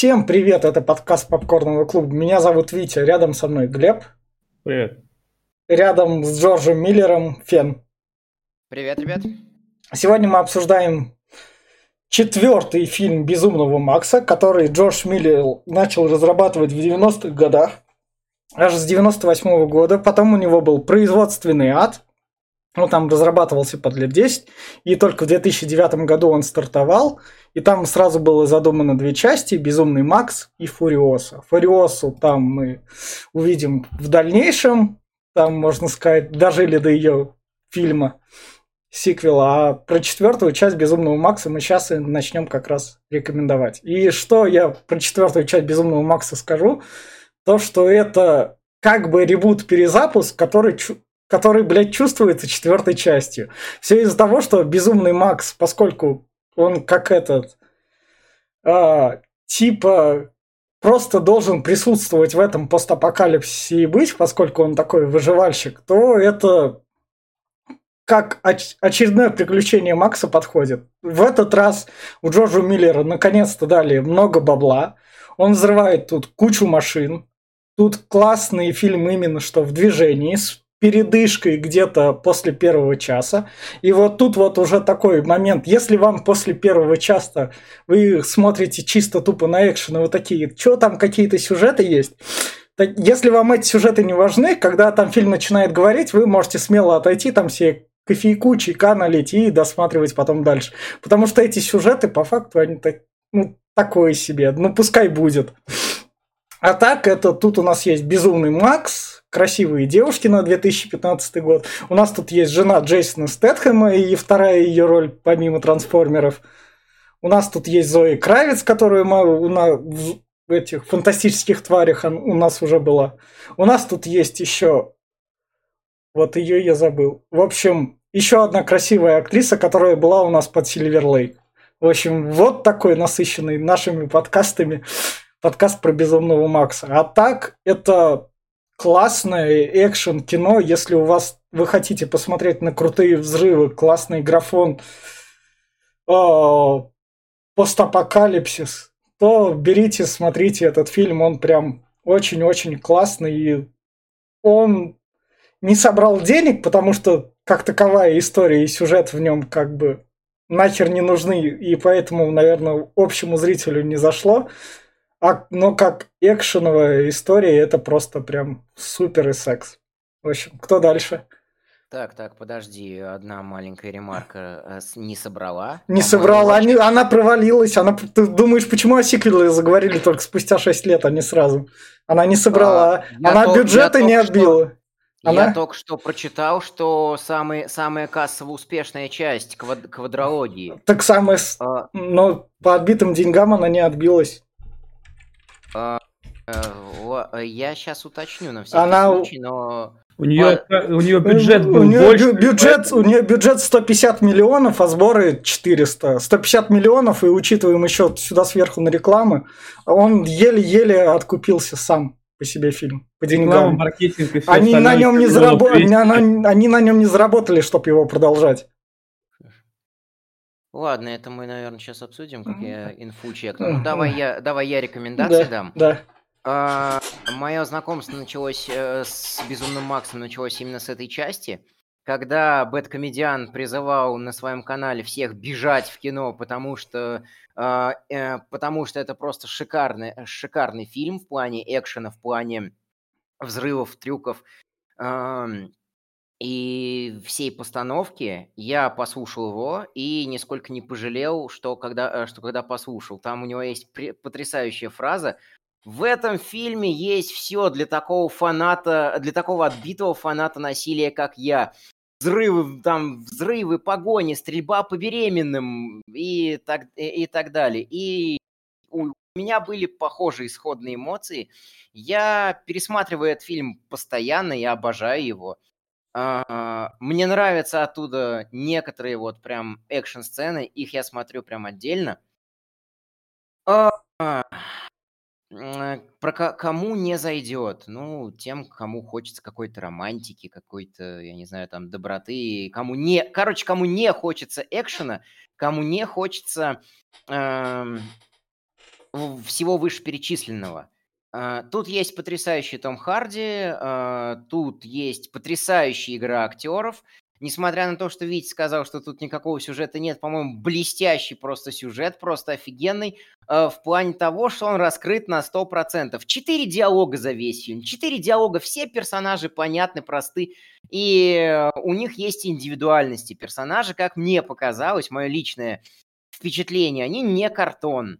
Всем привет, это подкаст Попкорного клуба. Меня зовут Витя, рядом со мной Глеб. Привет. Рядом с Джорджем Миллером Фен. Привет, ребят. Сегодня мы обсуждаем четвертый фильм «Безумного Макса», который Джордж Миллер начал разрабатывать в 90-х годах, аж с 98 -го года. Потом у него был производственный ад, он там разрабатывался под лет 10, и только в 2009 году он стартовал, и там сразу было задумано две части, «Безумный Макс» и «Фуриоса». «Фуриосу» там мы увидим в дальнейшем, там, можно сказать, дожили до ее фильма, сиквела, а про четвертую часть «Безумного Макса» мы сейчас и начнем как раз рекомендовать. И что я про четвертую часть «Безумного Макса» скажу, то, что это как бы ребут-перезапуск, который который, блядь, чувствуется четвертой частью. Все из-за того, что Безумный Макс, поскольку он как этот, а, типа, просто должен присутствовать в этом постапокалипсисе и быть, поскольку он такой выживальщик, то это как оч- очередное приключение Макса подходит. В этот раз у Джорджа Миллера наконец-то дали много бабла. Он взрывает тут кучу машин. Тут классный фильм именно что в движении, с передышкой где-то после первого часа. И вот тут вот уже такой момент, если вам после первого часа вы смотрите чисто тупо на экшен, вы такие, что там какие-то сюжеты есть, если вам эти сюжеты не важны, когда там фильм начинает говорить, вы можете смело отойти, там все кофейку, чайка налить и досматривать потом дальше. Потому что эти сюжеты, по факту, они так, ну, такое себе. Ну, пускай будет. А так, это тут у нас есть Безумный Макс, красивые девушки на 2015 год. У нас тут есть жена Джейсона Стэтхэма и вторая ее роль помимо трансформеров. У нас тут есть Зои Кравец, которую мы на, в этих фантастических тварях у нас уже была. У нас тут есть еще... Вот ее я забыл. В общем, еще одна красивая актриса, которая была у нас под Сильвер Лейк. В общем, вот такой насыщенный нашими подкастами подкаст про Безумного Макса. А так, это классное экшен кино, если у вас вы хотите посмотреть на крутые взрывы, классный графон, э, постапокалипсис, то берите, смотрите этот фильм, он прям очень-очень классный, и он не собрал денег, потому что как таковая история и сюжет в нем как бы нахер не нужны, и поэтому, наверное, общему зрителю не зашло. А, но как экшеновая история, это просто прям супер и секс. В общем, кто дальше? Так, так, подожди, одна маленькая ремарка э, не собрала. Не собрала, не, она провалилась. Она, ты думаешь, почему о сиквеле заговорили только спустя 6 лет, а не сразу? Она не собрала, а, она бюджеты не отбила. Что... Она? Я только что прочитал, что самый, самая кассово успешная часть квад, квадрологии. Так самая, а... но по отбитым деньгам она не отбилась. А, э, я сейчас уточню на всякий Она... случай, но... У нее, у нее бюджет был у нее больше. Бюджет, у нее бюджет 150 миллионов, а сборы 400. 150 миллионов, и учитываем еще сюда сверху на рекламы, он еле-еле откупился сам по себе фильм, по деньгам. маркетинг и все они на, нем не зараб... они, они на нем не заработали, чтобы его продолжать. Ладно, это мы, наверное, сейчас обсудим, как я инфу чекну. Ну, давай я, давай я рекомендации да, дам. Да. А, мое знакомство началось э, с Безумным Максом, началось именно с этой части, когда Бэткомедиан призывал на своем канале всех бежать в кино, потому что, э, э, потому что это просто шикарный, шикарный фильм в плане экшена, в плане взрывов, трюков и всей постановки я послушал его и нисколько не пожалел, что когда, э, что когда послушал. Там у него есть потрясающая фраза. В этом фильме есть все для такого фаната, для такого отбитого фаната насилия, как я. Взрывы, там, взрывы, погони, стрельба по беременным и так, и, и так далее. И у меня были похожие исходные эмоции. Я пересматриваю этот фильм постоянно, я обожаю его. А, мне нравятся оттуда некоторые вот прям экшн-сцены, их я смотрю прям отдельно. А, про кому не зайдет? Ну, тем, кому хочется какой-то романтики, какой-то, я не знаю, там, доброты, кому не... Короче, кому не хочется экшена, кому не хочется... Эм, всего вышеперечисленного. А, тут есть потрясающий Том Харди, а, тут есть потрясающая игра актеров. Несмотря на то, что Витя сказал, что тут никакого сюжета нет, по-моему, блестящий просто сюжет, просто офигенный, а, в плане того, что он раскрыт на 100%. Четыре диалога за весь фильм, четыре диалога, все персонажи понятны, просты, и у них есть индивидуальности. Персонажи, как мне показалось, мое личное впечатление, они не картон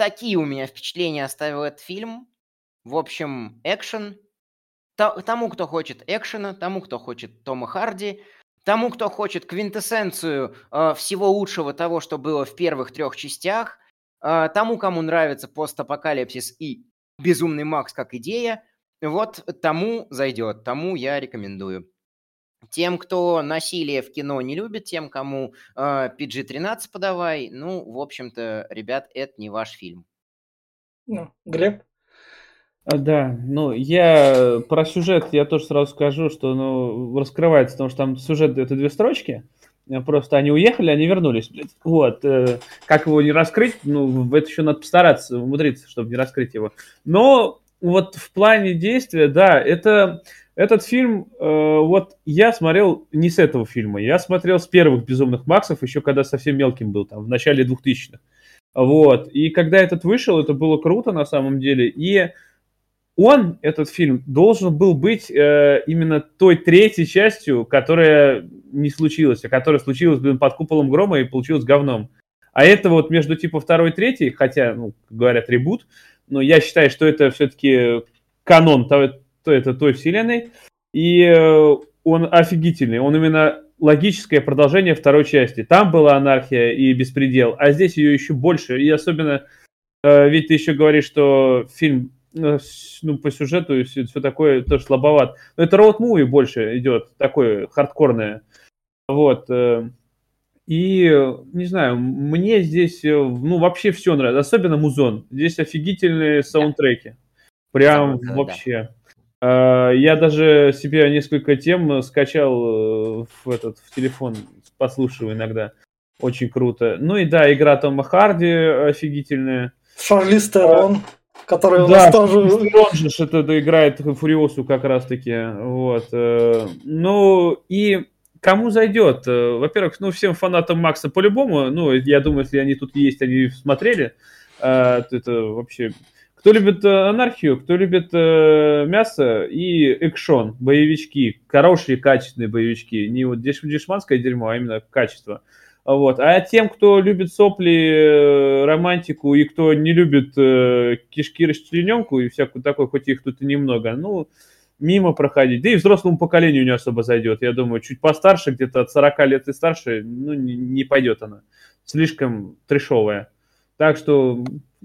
такие у меня впечатления оставил этот фильм. В общем, экшен. Тому, кто хочет экшена, тому, кто хочет Тома Харди, тому, кто хочет квинтэссенцию э, всего лучшего того, что было в первых трех частях, э, тому, кому нравится постапокалипсис и Безумный Макс как идея, вот тому зайдет, тому я рекомендую. Тем, кто насилие в кино не любит, тем, кому э, PG-13 подавай, ну, в общем-то, ребят, это не ваш фильм. Ну, Глеб? А, да, ну, я про сюжет я тоже сразу скажу, что, ну, раскрывается, потому что там сюжет это две строчки, э, просто они уехали, они вернулись, Вот, э, как его не раскрыть, ну, это еще надо постараться, умудриться, чтобы не раскрыть его. Но вот в плане действия, да, это этот фильм, э, вот я смотрел не с этого фильма, я смотрел с первых «Безумных Максов», еще когда совсем мелким был, там, в начале 2000-х. Вот, и когда этот вышел, это было круто на самом деле, и он, этот фильм, должен был быть э, именно той третьей частью, которая не случилась, а которая случилась, блин, под куполом грома и получилась говном. А это вот между типа второй и третьей, хотя, ну, говорят, ребут, но я считаю, что это все-таки канон то это той вселенной, и э, он офигительный, он именно логическое продолжение второй части. Там была анархия и беспредел, а здесь ее еще больше, и особенно, э, ведь ты еще говоришь, что фильм э, ну, по сюжету и все, все такое тоже слабоват. Но это роуд-муви больше идет, такое хардкорное. Вот. И, не знаю, мне здесь, ну, вообще все нравится. Особенно музон. Здесь офигительные саундтреки. Прям Забыл, вообще. Да. А, я даже себе несколько тем скачал э, в этот в телефон, послушаю иногда. Очень круто. Ну и да, игра Тома Харди офигительная. Шарли Стерон, а, который у да, нас тоже... Же это, играет Фуриосу как раз-таки. Вот. Э, ну и кому зайдет? Э, во-первых, ну всем фанатам Макса по-любому. Ну, я думаю, если они тут есть, они смотрели. Это вообще кто любит э, анархию, кто любит э, мясо и экшон, боевички, хорошие, качественные боевички. Не вот деш дешманское дерьмо, а именно качество. Вот. А тем, кто любит сопли, э, романтику и кто не любит э, кишки расчлененку и всякую такое, хоть их тут и немного, ну, мимо проходить. Да и взрослому поколению не особо зайдет. Я думаю, чуть постарше, где-то от 40 лет и старше, ну, не, не пойдет она. Слишком трешовая. Так что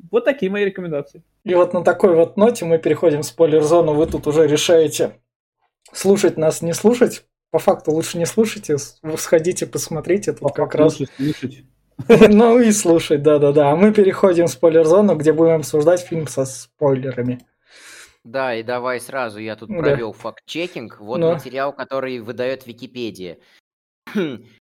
вот такие мои рекомендации. И вот на такой вот ноте мы переходим в спойлер-зону. Вы тут уже решаете, слушать нас, не слушать. По факту лучше не слушайте, сходите, посмотрите. Тут По как раз... слушать. Ну и слушать, да-да-да. А мы переходим в спойлер-зону, где будем обсуждать фильм со спойлерами. Да, и давай сразу, я тут провел факт-чекинг. Вот ну. материал, который выдает Википедия.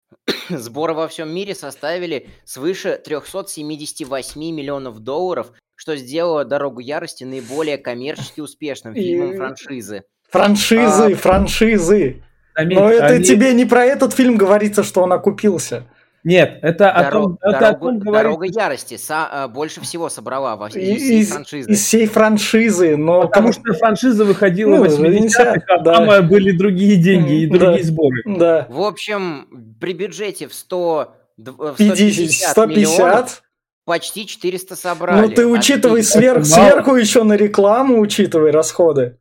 Сборы во всем мире составили свыше 378 миллионов долларов, что сделало «Дорогу ярости» наиболее коммерчески успешным фильмом франшизы. Франшизы, а, франшизы. Заметь, Но это они... тебе не про этот фильм говорится, что он окупился. Нет, это Дорог, о том, это дорогу, о том говорит... Дорога ярости со, а, больше всего собрала во всей из, франшизы. Из всей франшизы, но... Потому что франшиза выходила ну, в 80-х, а да. там были другие деньги и другие да, сборы. Да. В общем, при бюджете в 100... В 150, 150 миллионов почти 400 собрали. Ну ты учитывай сверх, сверху еще на рекламу, учитывай расходы,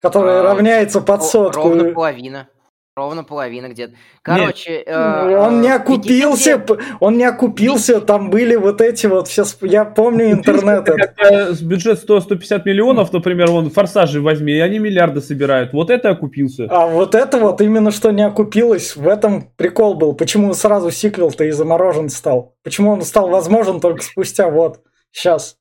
которые а, равняются под сотку. Ровно половина. Ровно половина где-то. Короче, э, он не окупился, Википедия... он не окупился, там были вот эти вот все, я помню интернет. С бюджет 100-150 миллионов, например, вон форсажи возьми, и они миллиарды собирают. Вот это окупился. А вот это вот именно что не окупилось, в этом прикол был. Почему сразу сиквел-то и заморожен стал? Почему он стал возможен только спустя вот сейчас?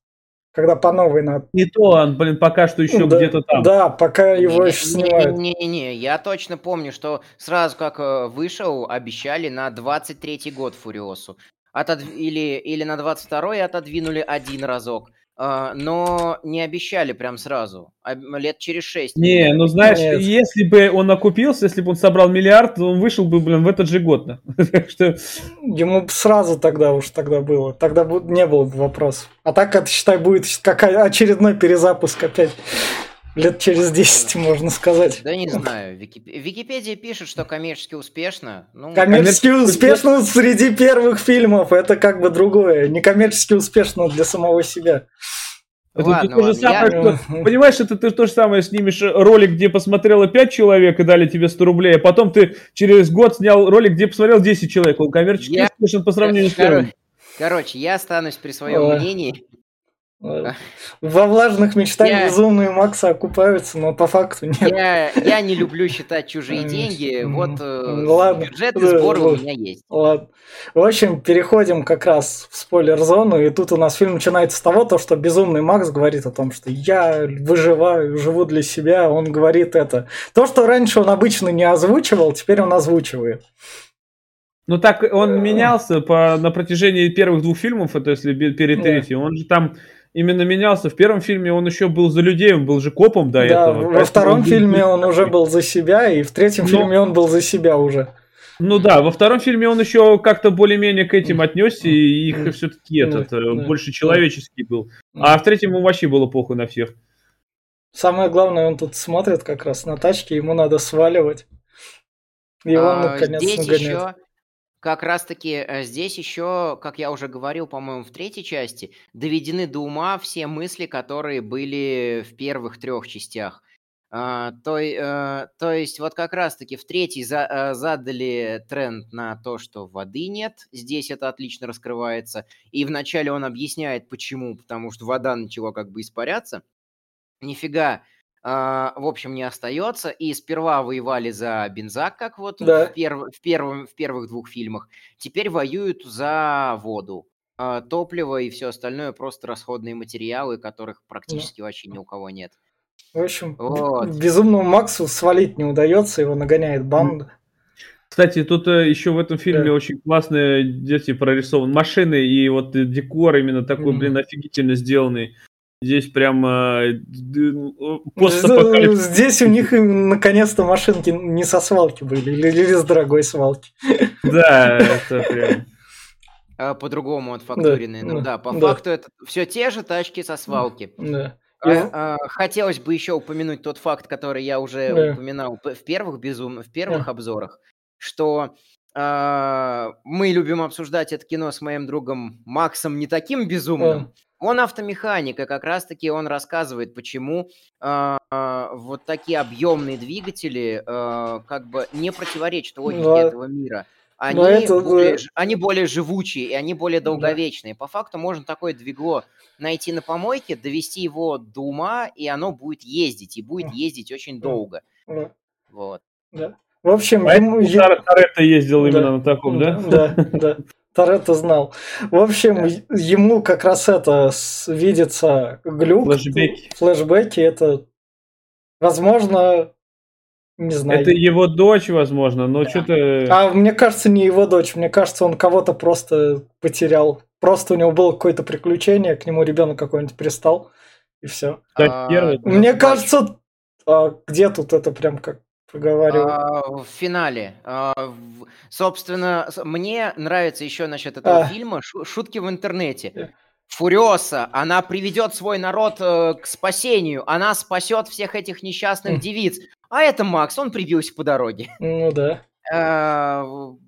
Когда по новой надо. Не то, он, блин, пока что еще да, где-то там. Да, пока его не, еще снимают. Не-не-не, я точно помню, что сразу как э, вышел, обещали на 23-й год Фуриосу. отодв... или, или на 22-й отодвинули один разок. А, но не обещали прям сразу, а лет через шесть. Не, ну знаешь, Нет. если бы он окупился, если бы он собрал миллиард, то он вышел бы, блин, в этот же год. что... Ему сразу тогда уж тогда было. Тогда не было бы вопросов. А так это, считай, будет как очередной перезапуск опять. Лет через 10, можно сказать. Да не знаю. Викип... Википедия пишет, что коммерчески успешно. Ну, коммерчески успешно среди первых фильмов. Это как бы другое. Не коммерчески успешно для самого себя. Это ладно, то ладно, же самое, я... что, понимаешь, это ты то же самое снимешь ролик, где посмотрело 5 человек и дали тебе 100 рублей, а потом ты через год снял ролик, где посмотрел 10 человек. Он коммерчески я... успешен по сравнению с первым. Короче, я останусь при своем мнении. Во влажных мечтах я... безумные Макса окупаются, но по факту нет. Я, я не люблю считать чужие деньги. Вот э, Ладно. бюджет и сбор у меня есть. Ладно. В общем, переходим как раз в спойлер-зону. И тут у нас фильм начинается с того, то, что безумный Макс говорит о том, что я выживаю, живу для себя. Он говорит это. То, что раньше он обычно не озвучивал, теперь он озвучивает. Ну так он менялся по, на протяжении первых двух фильмов, это если перед третьим. Он же там именно менялся. В первом фильме он еще был за людей, он был же копом до да, этого. Во втором он фильме был... он уже был за себя, и в третьем Но... фильме он был за себя уже. Ну да, во втором фильме он еще как-то более-менее к этим отнесся, и их все-таки этот э, больше человеческий был. А в третьем ему вообще было похуй на всех. Самое главное, он тут смотрит как раз на тачке, ему надо сваливать. И он а, наконец здесь нагоняет. еще как раз-таки э, здесь еще, как я уже говорил, по-моему, в третьей части, доведены до ума все мысли, которые были в первых трех частях. А, то, э, то есть вот как раз-таки в третьей за, э, задали тренд на то, что воды нет. Здесь это отлично раскрывается. И вначале он объясняет, почему. Потому что вода начала как бы испаряться. Нифига а, в общем, не остается. И сперва воевали за бензак, как вот да. в, перв, в, первом, в первых двух фильмах. Теперь воюют за воду. А, топливо и все остальное просто расходные материалы, которых практически да. вообще ни у кого нет. В общем, вот. безумному Максу свалить не удается, его нагоняет банда. Кстати, тут э, еще в этом фильме да. очень классные дети прорисованы машины и вот декор именно такой, mm-hmm. блин, офигительно сделанный. Здесь прям э, Здесь у них наконец-то машинки не со свалки были, или с дорогой свалки. Да, это прям... А по-другому отфактуренные. Да, ну да, по да. факту это все те же тачки со свалки. Да. А, а, хотелось бы еще упомянуть тот факт, который я уже да. упоминал в первых безум... в первых да. обзорах, что а, мы любим обсуждать это кино с моим другом Максом не таким безумным, он автомеханик, и как раз-таки он рассказывает, почему э, вот такие объемные двигатели э, как бы не противоречат логике да. этого мира. Они, это... более, они более живучие, и они более долговечные. Да. По факту можно такое двигло найти на помойке, довести его до ума, и оно будет ездить, и будет ездить очень долго. Да. Вот. Да. В общем, ему... Торетто ездил да. именно на таком, да? Да, да. Торетто знал. В общем, да. ему как раз это видится глюк. Флэшбеки. Флэшбеки это, возможно, не знаю. Это его дочь, возможно, но да. что-то... А мне кажется, не его дочь. Мне кажется, он кого-то просто потерял. Просто у него было какое-то приключение, к нему ребенок какой-нибудь пристал, и все. А, мне кажется, а где тут это прям как Поговорил. А, в финале. А, в- собственно, мне нравится еще насчет этого А, фильма шутки в интернете. Э. Фуриоса, она приведет свой народ э, к спасению, она спасет всех этих несчастных девиц. А это Макс, он прибился по дороге. ну да. Э,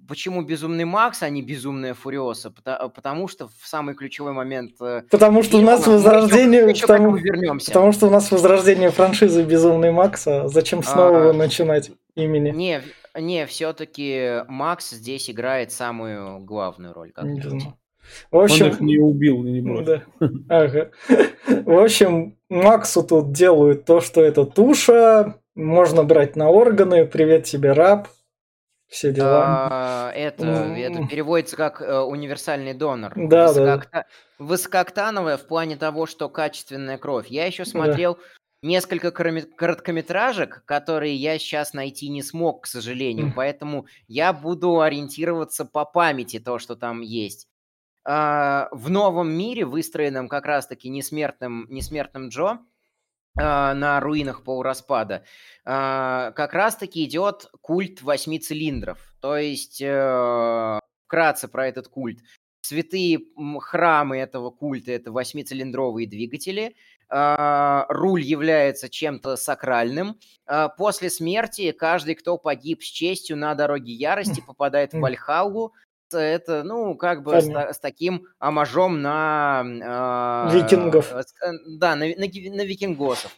почему безумный Макс, а не безумная Фуриоса? Потому что в самый ключевой момент... Э, потому что у нас возрождение... Еще, еще потому, вернемся. Потому что у нас возрождение франшизы Безумный Макс, а зачем снова а, начинать имени? Не, не, все-таки Макс здесь играет самую главную роль. Как не в общем, Он их не убил, не бросил. Да. Ага. В общем, Максу тут делают то, что это туша, можно брать на органы, привет тебе, раб, все дела. А, это, это переводится как э, универсальный донор. Да, Высокоокта... да. Высокооктановая в плане того, что качественная кровь. Я еще смотрел да. несколько короткометражек, которые я сейчас найти не смог, к сожалению. Поэтому я буду ориентироваться по памяти то, что там есть. а, в новом мире, выстроенном как раз-таки несмертным, несмертным Джо, на руинах полураспада, а, как раз-таки идет культ восьми цилиндров. То есть, э, вкратце про этот культ. Святые храмы этого культа – это восьмицилиндровые двигатели. А, руль является чем-то сакральным. После смерти каждый, кто погиб с честью на дороге ярости, попадает в Вальхаллу, это, ну, как бы с, с таким амажом на... Э, викингов. Э, да, на, на, на викингосов.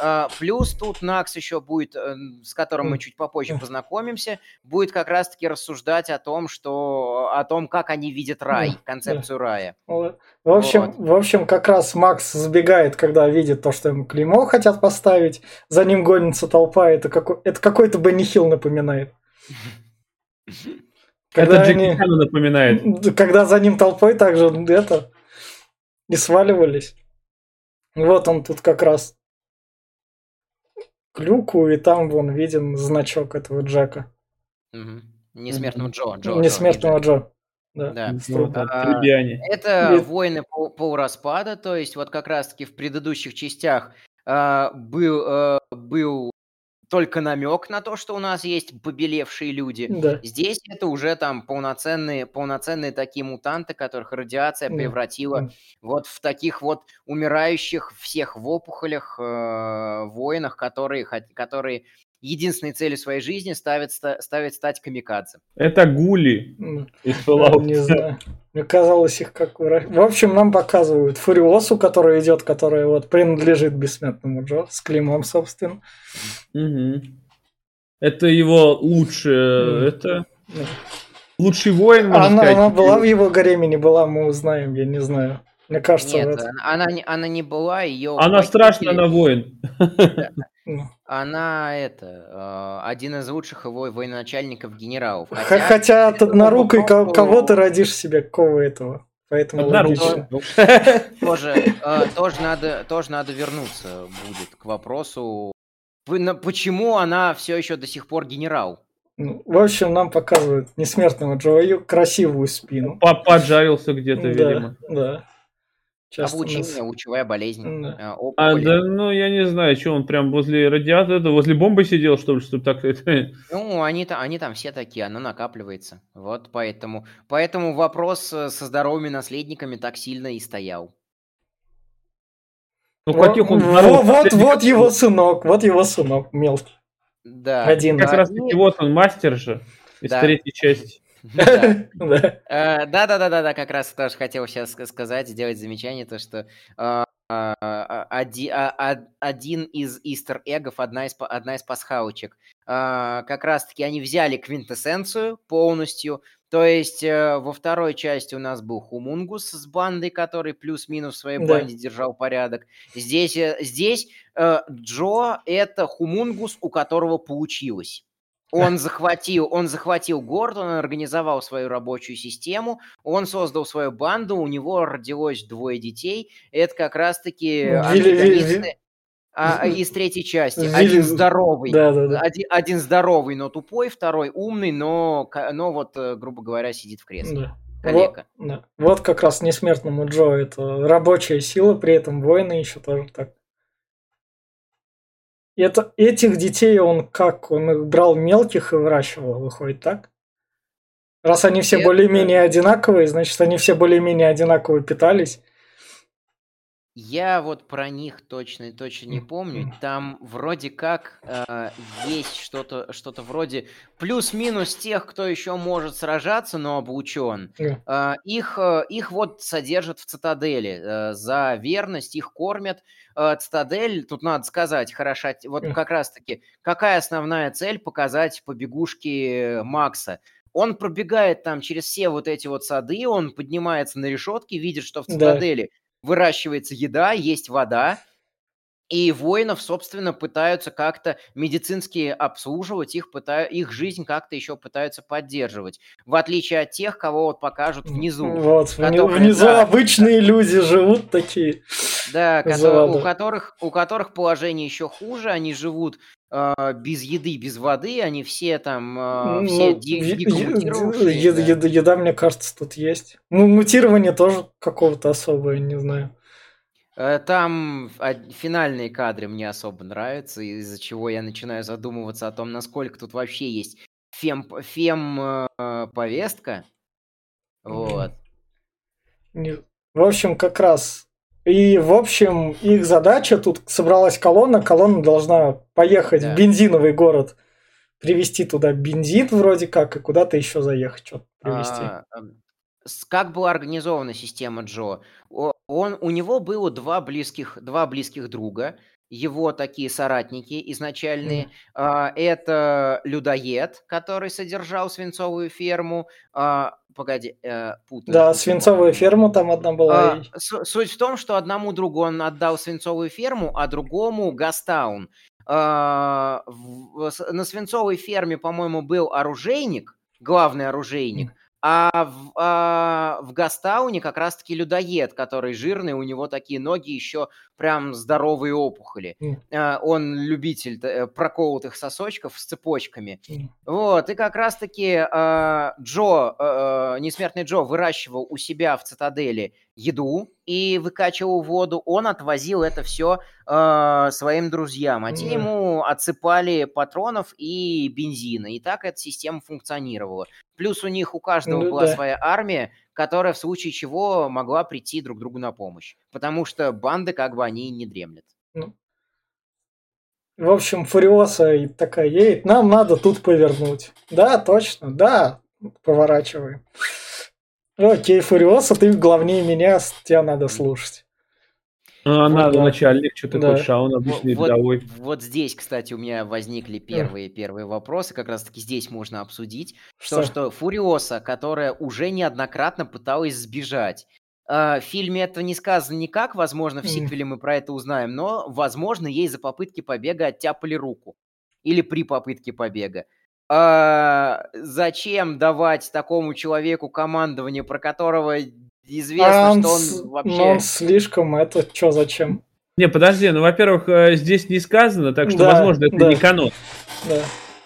Э, плюс тут Накс еще будет, э, с которым мы чуть попозже познакомимся, будет как раз-таки рассуждать о том, что... о том, как они видят рай, концепцию рая. В общем, вот. в общем, как раз Макс сбегает, когда видит то, что ему клеймо хотят поставить, за ним гонится толпа, это, какой- это какой-то Бенни Хилл напоминает. Когда это они, напоминает. Когда за ним толпой также это и сваливались. Вот он тут как раз клюку, и там вон виден значок этого Джека. Угу. Несмертного Джо. Джо Несмертного Джо. Джо. Да. да. А, это Ведь... войны по, по распада, то есть вот как раз-таки в предыдущих частях а, был, а, был только намек на то, что у нас есть побелевшие люди. Да. Здесь это уже там полноценные, полноценные такие мутанты, которых радиация да. превратила да. вот в таких вот умирающих всех в опухолях э, воинах, которые, которые единственной целью своей жизни ставят, ставят стать камикадзе. Это гули из Fallout. Не знаю. Мне казалось их как... В общем, нам показывают Фуриосу, которая идет, которая вот принадлежит бессмертному Джо, с клеймом, собственно. Угу. Это его лучшее... Это... Лучший воин, можно она, сказать. Она была в его гареме, не была, мы узнаем, я не знаю. Мне кажется, Нет, вот... она, она не была, ее... Она страшная на воин. Ну. Она это а, один из лучших его военачальников генералов. Хотя, Хотя от однорукой кого ты родишь себе какого этого. Поэтому логично. Тоже, а, тоже, надо, тоже надо вернуться будет к вопросу, почему она все еще до сих пор генерал. Ну, в общем, нам показывают несмертного Джою красивую спину. Поджарился где-то, видимо. Да. Часто Облучение, нас... лучевая болезнь. Да. Э, а, да, ну, я не знаю, что он прям возле радиатора, возле бомбы сидел, что ли, чтобы так... Ну, они, -то, они там все такие, оно накапливается. Вот поэтому, поэтому вопрос э, со здоровыми наследниками так сильно и стоял. Ну, вот, каких он... Вот, вот, вот его сынок, вот его сынок, мелкий. Да. Один. Как раз таки, вот он, мастер же из да. третьей части. Э, да-да-да-да, как раз тоже хотел сейчас сказать, сделать замечание, то что а, а, один из истер эгов, одна из, одна из пасхалочек. Как раз-таки они взяли квинтэссенцию полностью, то есть э, во второй части у нас был Хумунгус с бандой, который плюс-минус в своей да. банде держал порядок. Здесь, э, здесь Джо — это Хумунгус, у которого получилось. Он захватил, он захватил город, он организовал свою рабочую систему, он создал свою банду, у него родилось двое детей. Это как раз-таки антагонисты а, из третьей части. Один здоровый, да, да, да. Один, один здоровый, но тупой, второй умный, но, но вот, э, грубо говоря, сидит в кресле. Да. Коллега. Вот, да. вот как раз несмертному Джо это рабочая сила, при этом воины еще тоже так это, этих детей он как? Он их брал мелких и выращивал, выходит так? Раз они все более-менее одинаковые, значит, они все более-менее одинаково питались. Я вот про них точно точно не помню. Там вроде как э, есть что-то что-то вроде плюс-минус тех, кто еще может сражаться, но обучен. Э, их э, их вот содержат в цитадели э, за верность, их кормят. Э, цитадель, тут надо сказать, хороша. Вот как раз-таки какая основная цель показать побегушки Макса. Он пробегает там через все вот эти вот сады, он поднимается на решетки, видит, что в цитадели да выращивается еда, есть вода, и воинов, собственно, пытаются как-то медицински обслуживать, их, пытают, их жизнь как-то еще пытаются поддерживать. В отличие от тех, кого вот покажут внизу. Вот, которые, внизу да, обычные люди живут такие. Да, которые, у, которых, у которых положение еще хуже, они живут без еды, без воды, они все там, э, Ну, все ди- е- дико е- мутировавшие, е- да. еда, еда, мне кажется, тут есть. Ну, мутирование тоже какого-то особое, не знаю. Э, Там а, финальные кадры мне особо нравятся, из-за чего я начинаю задумываться о том, насколько тут вообще есть фем, фем э, повестка. Вот. В общем, как раз. И, в общем, их задача тут собралась колонна. Колонна должна поехать Да. в бензиновый город, привезти туда бензин вроде как, и куда-то еще заехать, что-то привезти. А, с- Как была организована система Джо? Он, у него было два близких, два близких друга, его такие соратники изначальные. А, Это людоед, который содержал свинцовую ферму. А, Погоди, э, путаю. Да, путаю. свинцовая ферма там одна была. А, Суть в том, что одному другу он отдал свинцовую ферму, а другому Гастаун. На свинцовой ферме, по-моему, был оружейник, главный оружейник, а в, а в Гастауне как раз-таки людоед, который жирный, у него такие ноги еще прям здоровые опухоли. М. А, Он любитель э, проколотых сосочков с цепочками. М. Вот, и как раз-таки а, Джо, э, несмертный Джо, выращивал у себя в цитадели еду и выкачивал воду. Он отвозил это все своим друзьям, а те Да. ему отсыпали патронов и бензина. И так эта система функционировала. Плюс у них у каждого Ну была да. своя армия, которая в случае чего могла прийти друг другу на помощь. Потому что банды как бы они не дремлят. В общем, Фуриоса и такая едет, нам надо тут повернуть. Да, точно, да, поворачиваем. Окей, Фуриоса, ты главнее меня, тебя надо слушать. А, Вот надо, да. начальник, что Да. такое, Шаун Во- обычный Вот, рядовой. вот здесь, кстати, у меня возникли первые, первые вопросы. Как раз-таки здесь можно обсудить. То, Что? что Фуриоса, которая уже неоднократно пыталась сбежать. А, В фильме это не сказано никак, возможно, в сиквеле мы про это узнаем, но, возможно, ей за попытки побега оттяпали руку. Или при попытке побега. А, Зачем давать такому человеку командование, про которого известно, А он, что он с- вообще... ну, он слишком, это что, зачем? Не, подожди, ну, во-первых, э, здесь не сказано, так что, Да, возможно, это да. не канон. Да.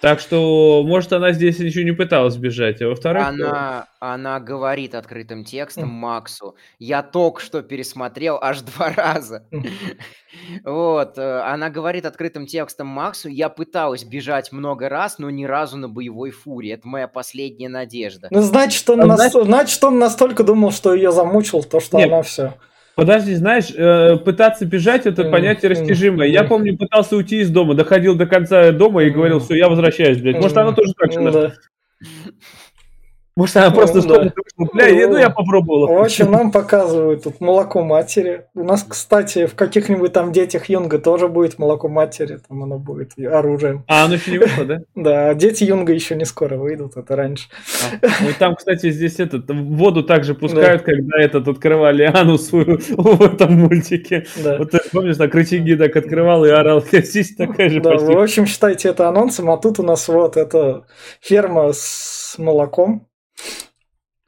Так что, может, она здесь ничего не пыталась сбежать. А во-вторых, Она, она говорит открытым текстом. Максу. Я только что пересмотрел аж два раза. Вот, э, она говорит открытым текстом Максу, я пыталась бежать много раз, но ни разу на боевой фуре. Это моя последняя надежда. Ну, значит, он, А значит, он настолько думал, что ее замучил, то, что она все. Подожди, знаешь, э, пытаться бежать это понятие растяжимое. Я помню, пытался уйти из дома, доходил до конца дома и говорил, все, я возвращаюсь, блядь. Может, она тоже так же. Может, она просто Ну, да. бля, я- ну я В попробовала. общем, нам показывают тут молоко матери. У нас, кстати, в каких-нибудь там детях Юнга тоже будет молоко матери, там оно будет оружием. А, оно еще не вышло, да? Да, дети Юнга еще не скоро выйдут, это раньше. А, Ну, там, кстати, здесь этот, воду также пускают, когда этот открывали Ану свою в этом мультике. Да. Вот ты помнишь, так рычаги так открывал и орал. Здесь такая же Да, почти. в общем, считайте это анонсом, а тут у нас вот это ферма с молоком.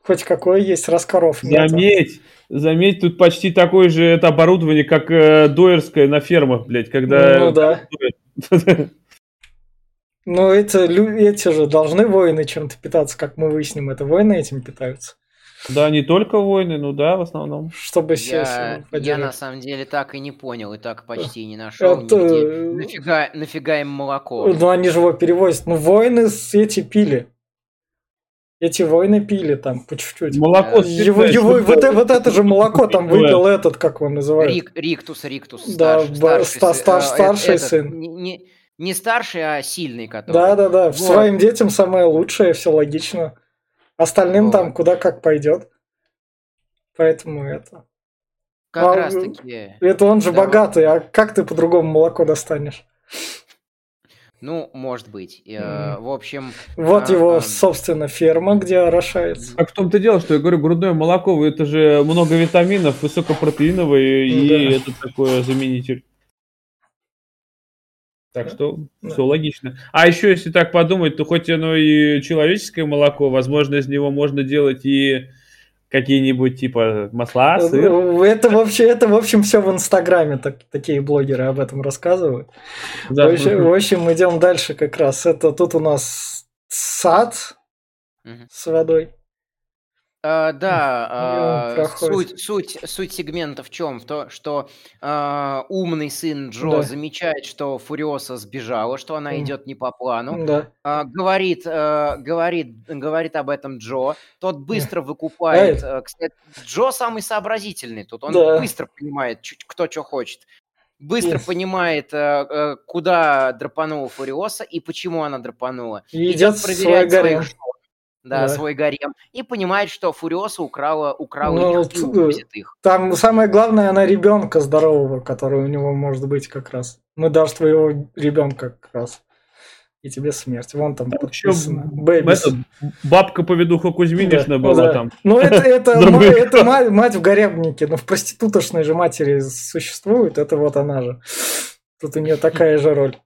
Хоть какое есть, раз коров нет. Заметь, заметь, тут почти такое же это оборудование, как э, доерское на фермах, блядь, когда... Ну да. Ну, это, эти же должны воины чем-то питаться, как мы выясним, это воины этим питаются. Да, не только войны, ну да, в основном. Чтобы се- Я, я на самом деле так и не понял, и так почти не нашел Это- нигде. Нафига, нафига им молоко? Ну, они же его перевозят. Ну, воины с- эти пили. Эти воины пили там по чуть-чуть. Молоко Его, его- вот, это? э- вот это же молоко там выпил этот, как его называют. Рик, Риктус, Риктус, Да, старший, ста- сы- ста- старший этот, сын. Не, не- не старший, а сильный, который. Да, да, да. Вот. Своим детям самое лучшее, все логично. Остальным Вот. там куда как пойдет. Поэтому это. Как А, раз таки. Это он же Да. богатый, а как ты по-другому молоко достанешь? Ну, может быть. Э, Мгм. В общем, Вот А, его, а. собственно, ферма, где орошается. Так в том-то дело, что я говорю, грудное молоко, это же много витаминов, высокопротеиновое, и Да. это такое заменитель. Так что Да. все логично. А еще, если так подумать, то хоть оно и человеческое молоко, возможно, из него можно делать и какие-нибудь типа масла, Э, сыр. Это вообще, это в общем все в Инстаграме так, такие блогеры об этом рассказывают. Да. В, общем, в общем, идем дальше как раз. Это тут у нас сад Мгм. с водой. А, да, а, проходит. суть, суть, суть сегмента в чем? В то, что а, умный сын Джо Да. замечает, что Фуриоса сбежала, что она Мгм. идет не по плану. Да. А, говорит, э, говорит, говорит об этом Джо. Тот быстро выкупает. э, Кстати, Джо самый сообразительный тут. Он Да. быстро понимает, кто что хочет. Быстро Yes. понимает, э, э, куда драпанула Фуриоса и почему она драпанула. И Идет идет проверять своих. Да, Да. свой гарем. И понимает, что Фуриоса украла, украла Ну, их увозит их. Там самое главное, она ребенка здорового, который у него может быть как раз. Мы дашь твоего ребенка как раз. И тебе смерть. Вон там Там подписано. Этот, бабка поведуха Кузьминишна Да, была да. там. Ну, это, это, это ма- мать в гаремнике, но в проституточной же матери существует, это вот она же. Тут у нее такая же роль.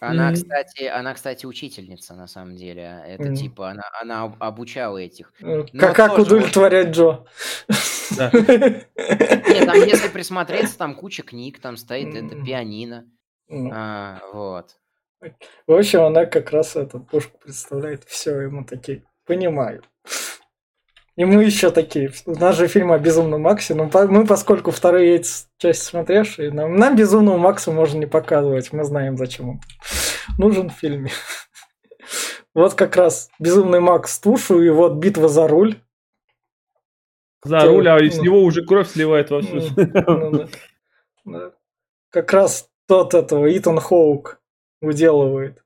Она, Мгм. кстати, она, кстати, учительница, на самом деле. Это Мгм. типа, она, она об- обучала этих. Э, Ну, Как, как удовлетворять Джо. Нет, там, если присмотреться, там куча книг, там стоит это пианино. А, вот. В общем, она как раз эту пушку представляет. Все, ему такие, понимаю. И мы еще такие. У нас же фильм о Безумном Максе, но мы, поскольку вторую часть смотревшие, нам, нам Безумного Макса можно не показывать. Мы знаем, зачем он нужен в фильме. Вот как раз Безумный Макс тушу, и вот битва за руль. За руль, а из ну. него уже кровь сливает во всю. Ну. Да. Как раз тот этого Итан Хоук уделывает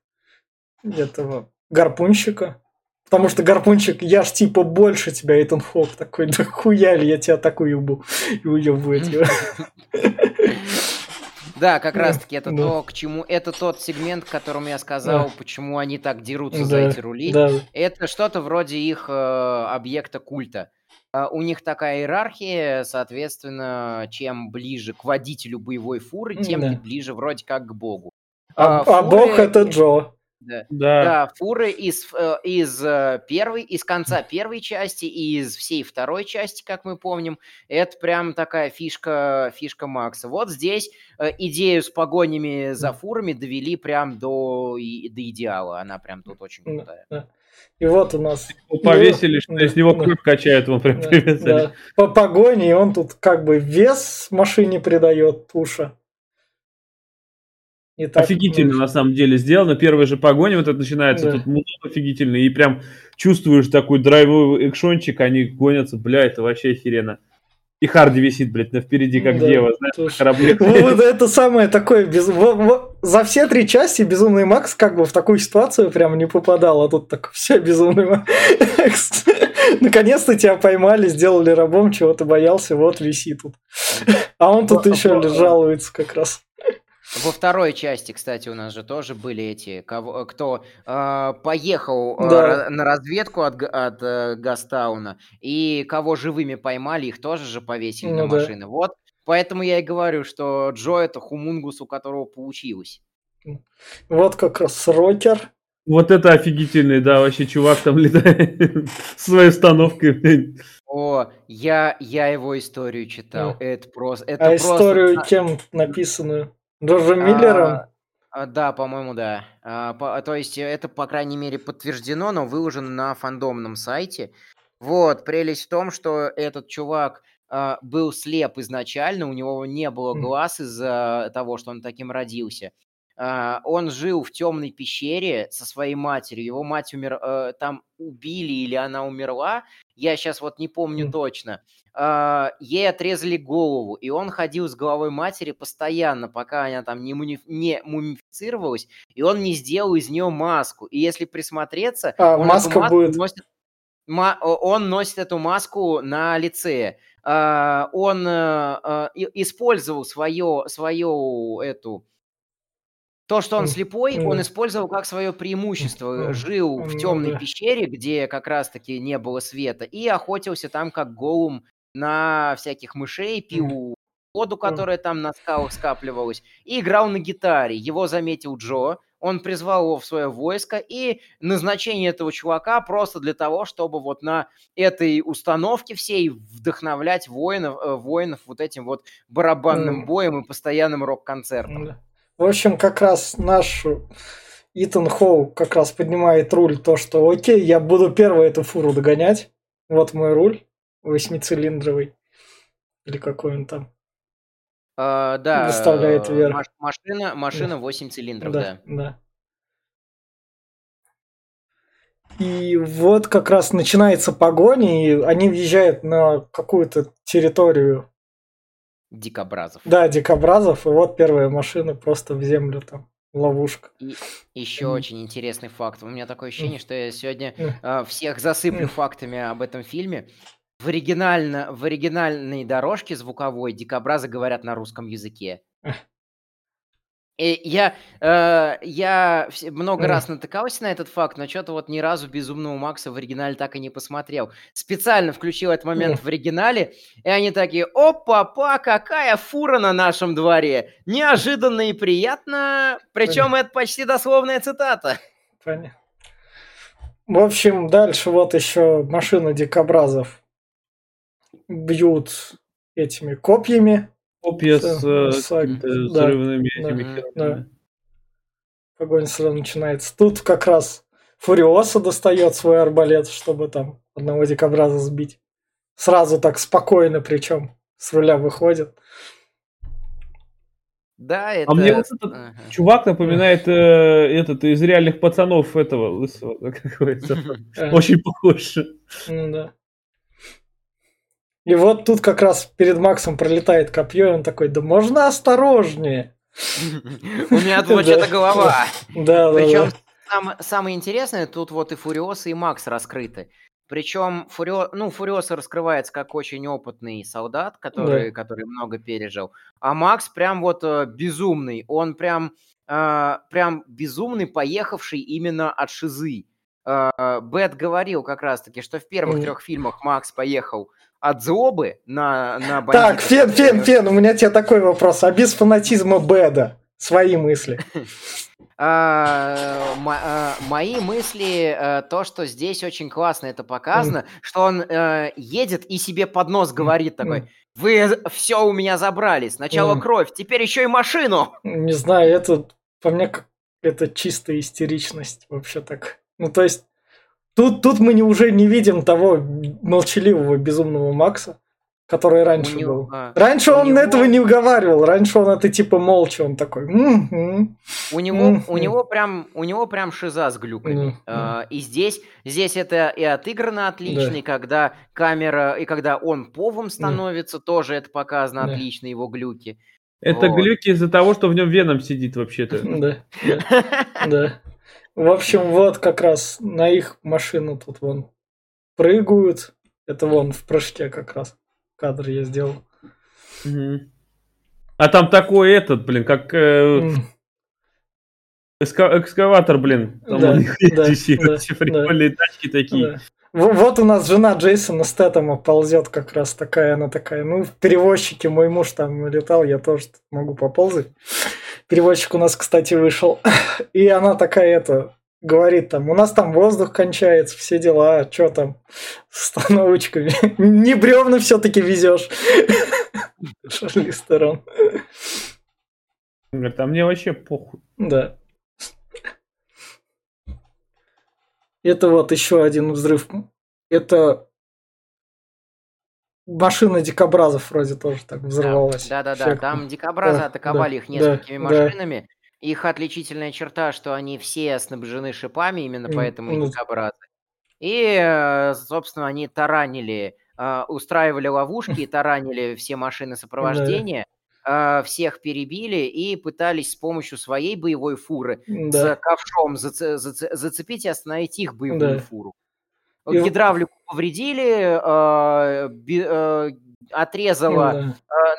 этого гарпунщика. Потому что гарпунщик, я ж типа больше тебя, Итан Хоук такой, да хуя ли я тебя такую ебу и уебывает его. Да, как Да, раз таки это да. то, к чему... Это тот сегмент, к которому я сказал, почему они так дерутся за Да, эти рули. Да, Это что-то вроде их э, объекта культа. А, У них такая иерархия, соответственно, чем ближе к водителю боевой фуры, тем Да. ты ближе вроде как к богу. а, а а бог фуры- это Джо. Да. Да. Да, фуры из, э, из э, первой, из конца первой части и из всей второй части, как мы помним, это прям такая фишка, фишка Макса. Вот здесь э, идею с погонями за фурами довели прям до, и- до идеала. Она прям тут очень Да. крутая. И вот у нас Его повесили, что из него кровь качает, его прям да, по погоне, и он тут как бы вес машине придает туша. И так, Офигительно ну, на самом деле сделано. Первая же погоня вот это начинается, Да. тут музон офигительный, и прям чувствуешь такой драйвовый экшончик, они гонятся, бля, это вообще охеренно. И Харди висит, блядь, на впереди, как Да, дева, знаешь, на слушай. корабле. Вот, это самое такое без... За все три части Безумный Макс как бы в такую ситуацию прям не попадал, а тут так все Безумный Макс. Наконец-то тебя поймали, сделали рабом, чего ты боялся, вот виси тут. А он тут еще во- жалуется как раз. Во второй части, кстати, у нас же тоже были эти, кого, кто э, поехал э, Да. ра- на разведку от, от э, Гастауна, и кого живыми поймали, их тоже же повесили Ну на да. машины. Вот, поэтому я и говорю, что Джо это хумунгус, у которого получилось. Вот как раз Рокер. Вот это офигительный, да, вообще чувак там летает с своей установкой. О, я, я его историю читал. Это просто... Это А просто историю кем написанную? Джорджем Миллером? А, а, Да, по-моему, да. А, по- То есть э, это, по крайней мере, подтверждено, но выложено на фандомном сайте. Вот, прелесть в том, что этот чувак а, был слеп изначально, у него не было глаз из-за того, что он таким родился. А, Он жил в темной пещере со своей матерью. Его мать умер, э, там убили или она умерла. Я сейчас вот не помню точно. А, Ей отрезали голову, и он ходил с головой матери постоянно, пока она там не, муни- не мумифицировалась, и он не сделал из нее маску. И если присмотреться, А, он маска маску будет. носит он носит эту маску на лице. А, Он э, и- использовал свое, свою эту то, что он слепой, он использовал как свое преимущество. Жил в темной пещере, где как раз-таки не было света, и охотился там как голум на всяких мышей, пил воду, которая там на скалах скапливалась, и играл на гитаре. Его заметил Джо, он призвал его в свое войско, и назначение этого чувака просто для того, чтобы вот на этой установке всей вдохновлять воинов, э, воинов вот этим вот барабанным боем и постоянным рок-концертом. В общем, как раз наш Итан Хоу как раз поднимает руль то, что окей, я буду первый эту фуру догонять. Вот мой руль восьмицилиндровый. Или какой он там. А, да, Выставляет э, вверх. маш- машина, машина 8 цилиндров, да. Да, да. И вот как раз начинается погоня, и они въезжают на какую-то территорию, Дикобразов. да, дикобразов, и вот первая машина просто в землю там, ловушка. Еще Мгм. очень интересный факт. У меня такое ощущение, что я сегодня а, всех засыплю фактами об этом фильме. В, оригинально, в оригинальной дорожке звуковой дикобразы говорят на русском языке. И я, э, я много раз натыкался на этот факт, но что-то вот ни разу «Безумного Макса» в оригинале так и не посмотрел. Специально включил этот момент в оригинале, и они такие, опа-па, какая фура на нашем дворе! Неожиданно и приятно, причем это почти дословная цитата. Понятно. В общем, дальше вот еще машина дикобразов бьют этими копьями. Копья С- с э, с- да, взрывными да, этими Мгм. херами. Погоня сразу начинается. Тут как раз Фуриоса достает свой арбалет, чтобы там одного дикобраза сбить. Сразу так спокойно, причем с руля выходит. Да, это... А мне вот этот Ага. чувак напоминает э, этот из реальных пацанов этого лысого, как говорится. Э, Очень похож. м, да. И вот тут как раз перед Максом пролетает копье, и он такой, да можно осторожнее. У меня Да. голова. Да, да, Причем да. сам- самое интересное, тут вот и Фуриоса, и Макс раскрыты. Причем Фурио... ну, Фуриоса раскрывается как очень опытный солдат, который, который много пережил. А Макс прям вот э, безумный. Он прям, э, прям безумный, поехавший именно от шизы. Э, Бет говорил как раз-таки, что в первых Мгм. трех фильмах Макс поехал от злобы на, на Так, бандитов, Фен, Фен, которые- Фен, у меня тебе такой вопрос. А без фанатизма Беда? Свои мысли. А, а, мои мысли, э, то, что здесь очень классно это показано, что он э, едет и себе под нос говорит такой, вы все у меня забрали, сначала кровь, теперь еще и машину. Не знаю, это по мне это чистая истеричность вообще так. Ну, то есть, тут, тут мы не, уже не видим того молчаливого безумного Макса, который раньше У него- был. а, Раньше у он него- этого не уговаривал, раньше он это типа молча, он такой. «Мгм». У него, у Мгм. него прям, у него прям шиза с глюками. Мгм. А, и здесь, здесь это и отыграно отлично, и когда камера, и когда он повом становится, тоже это показано Да. отлично, его глюки. Это Вот. глюки из-за того, что в нем веном сидит вообще-то. Да, да, да. В общем, вот как раз на их машину тут вон прыгают. Это вон в прыжке как раз кадр я сделал. А там такой этот, блин, как э, эска- экскаватор, блин. Там Да, у них да, эти да, прикольные тачки такие. Да. Вот у нас жена Джейсона Стэттема ползет как раз такая, она такая, ну, в перевозчике мой муж там летал, я тоже могу поползать. Перевозчик у нас, кстати, вышел. И она такая, это, говорит там, у нас там воздух кончается, все дела, что там с остановочками? Не бревна все-таки везешь. Шарли сторон. Он Говорит, а мне вообще похуй. Да. Это вот еще один взрыв. Это машина дикобразов вроде тоже так взорвалась. Да, да, да. Эффектно. Там дикобразы Да, атаковали да, их несколькими да, да. машинами. Их отличительная черта, что они все снабжены шипами, именно поэтому и ну. дикобразы. И, э, собственно, они таранили, э, устраивали ловушки и таранили все машины сопровождения, э, всех перебили и пытались с помощью своей боевой фуры Да. ковшом заце- заце- зацепить и остановить их боевую Да. фуру. Гидравлику повредили, э, би- э, отрезала Да.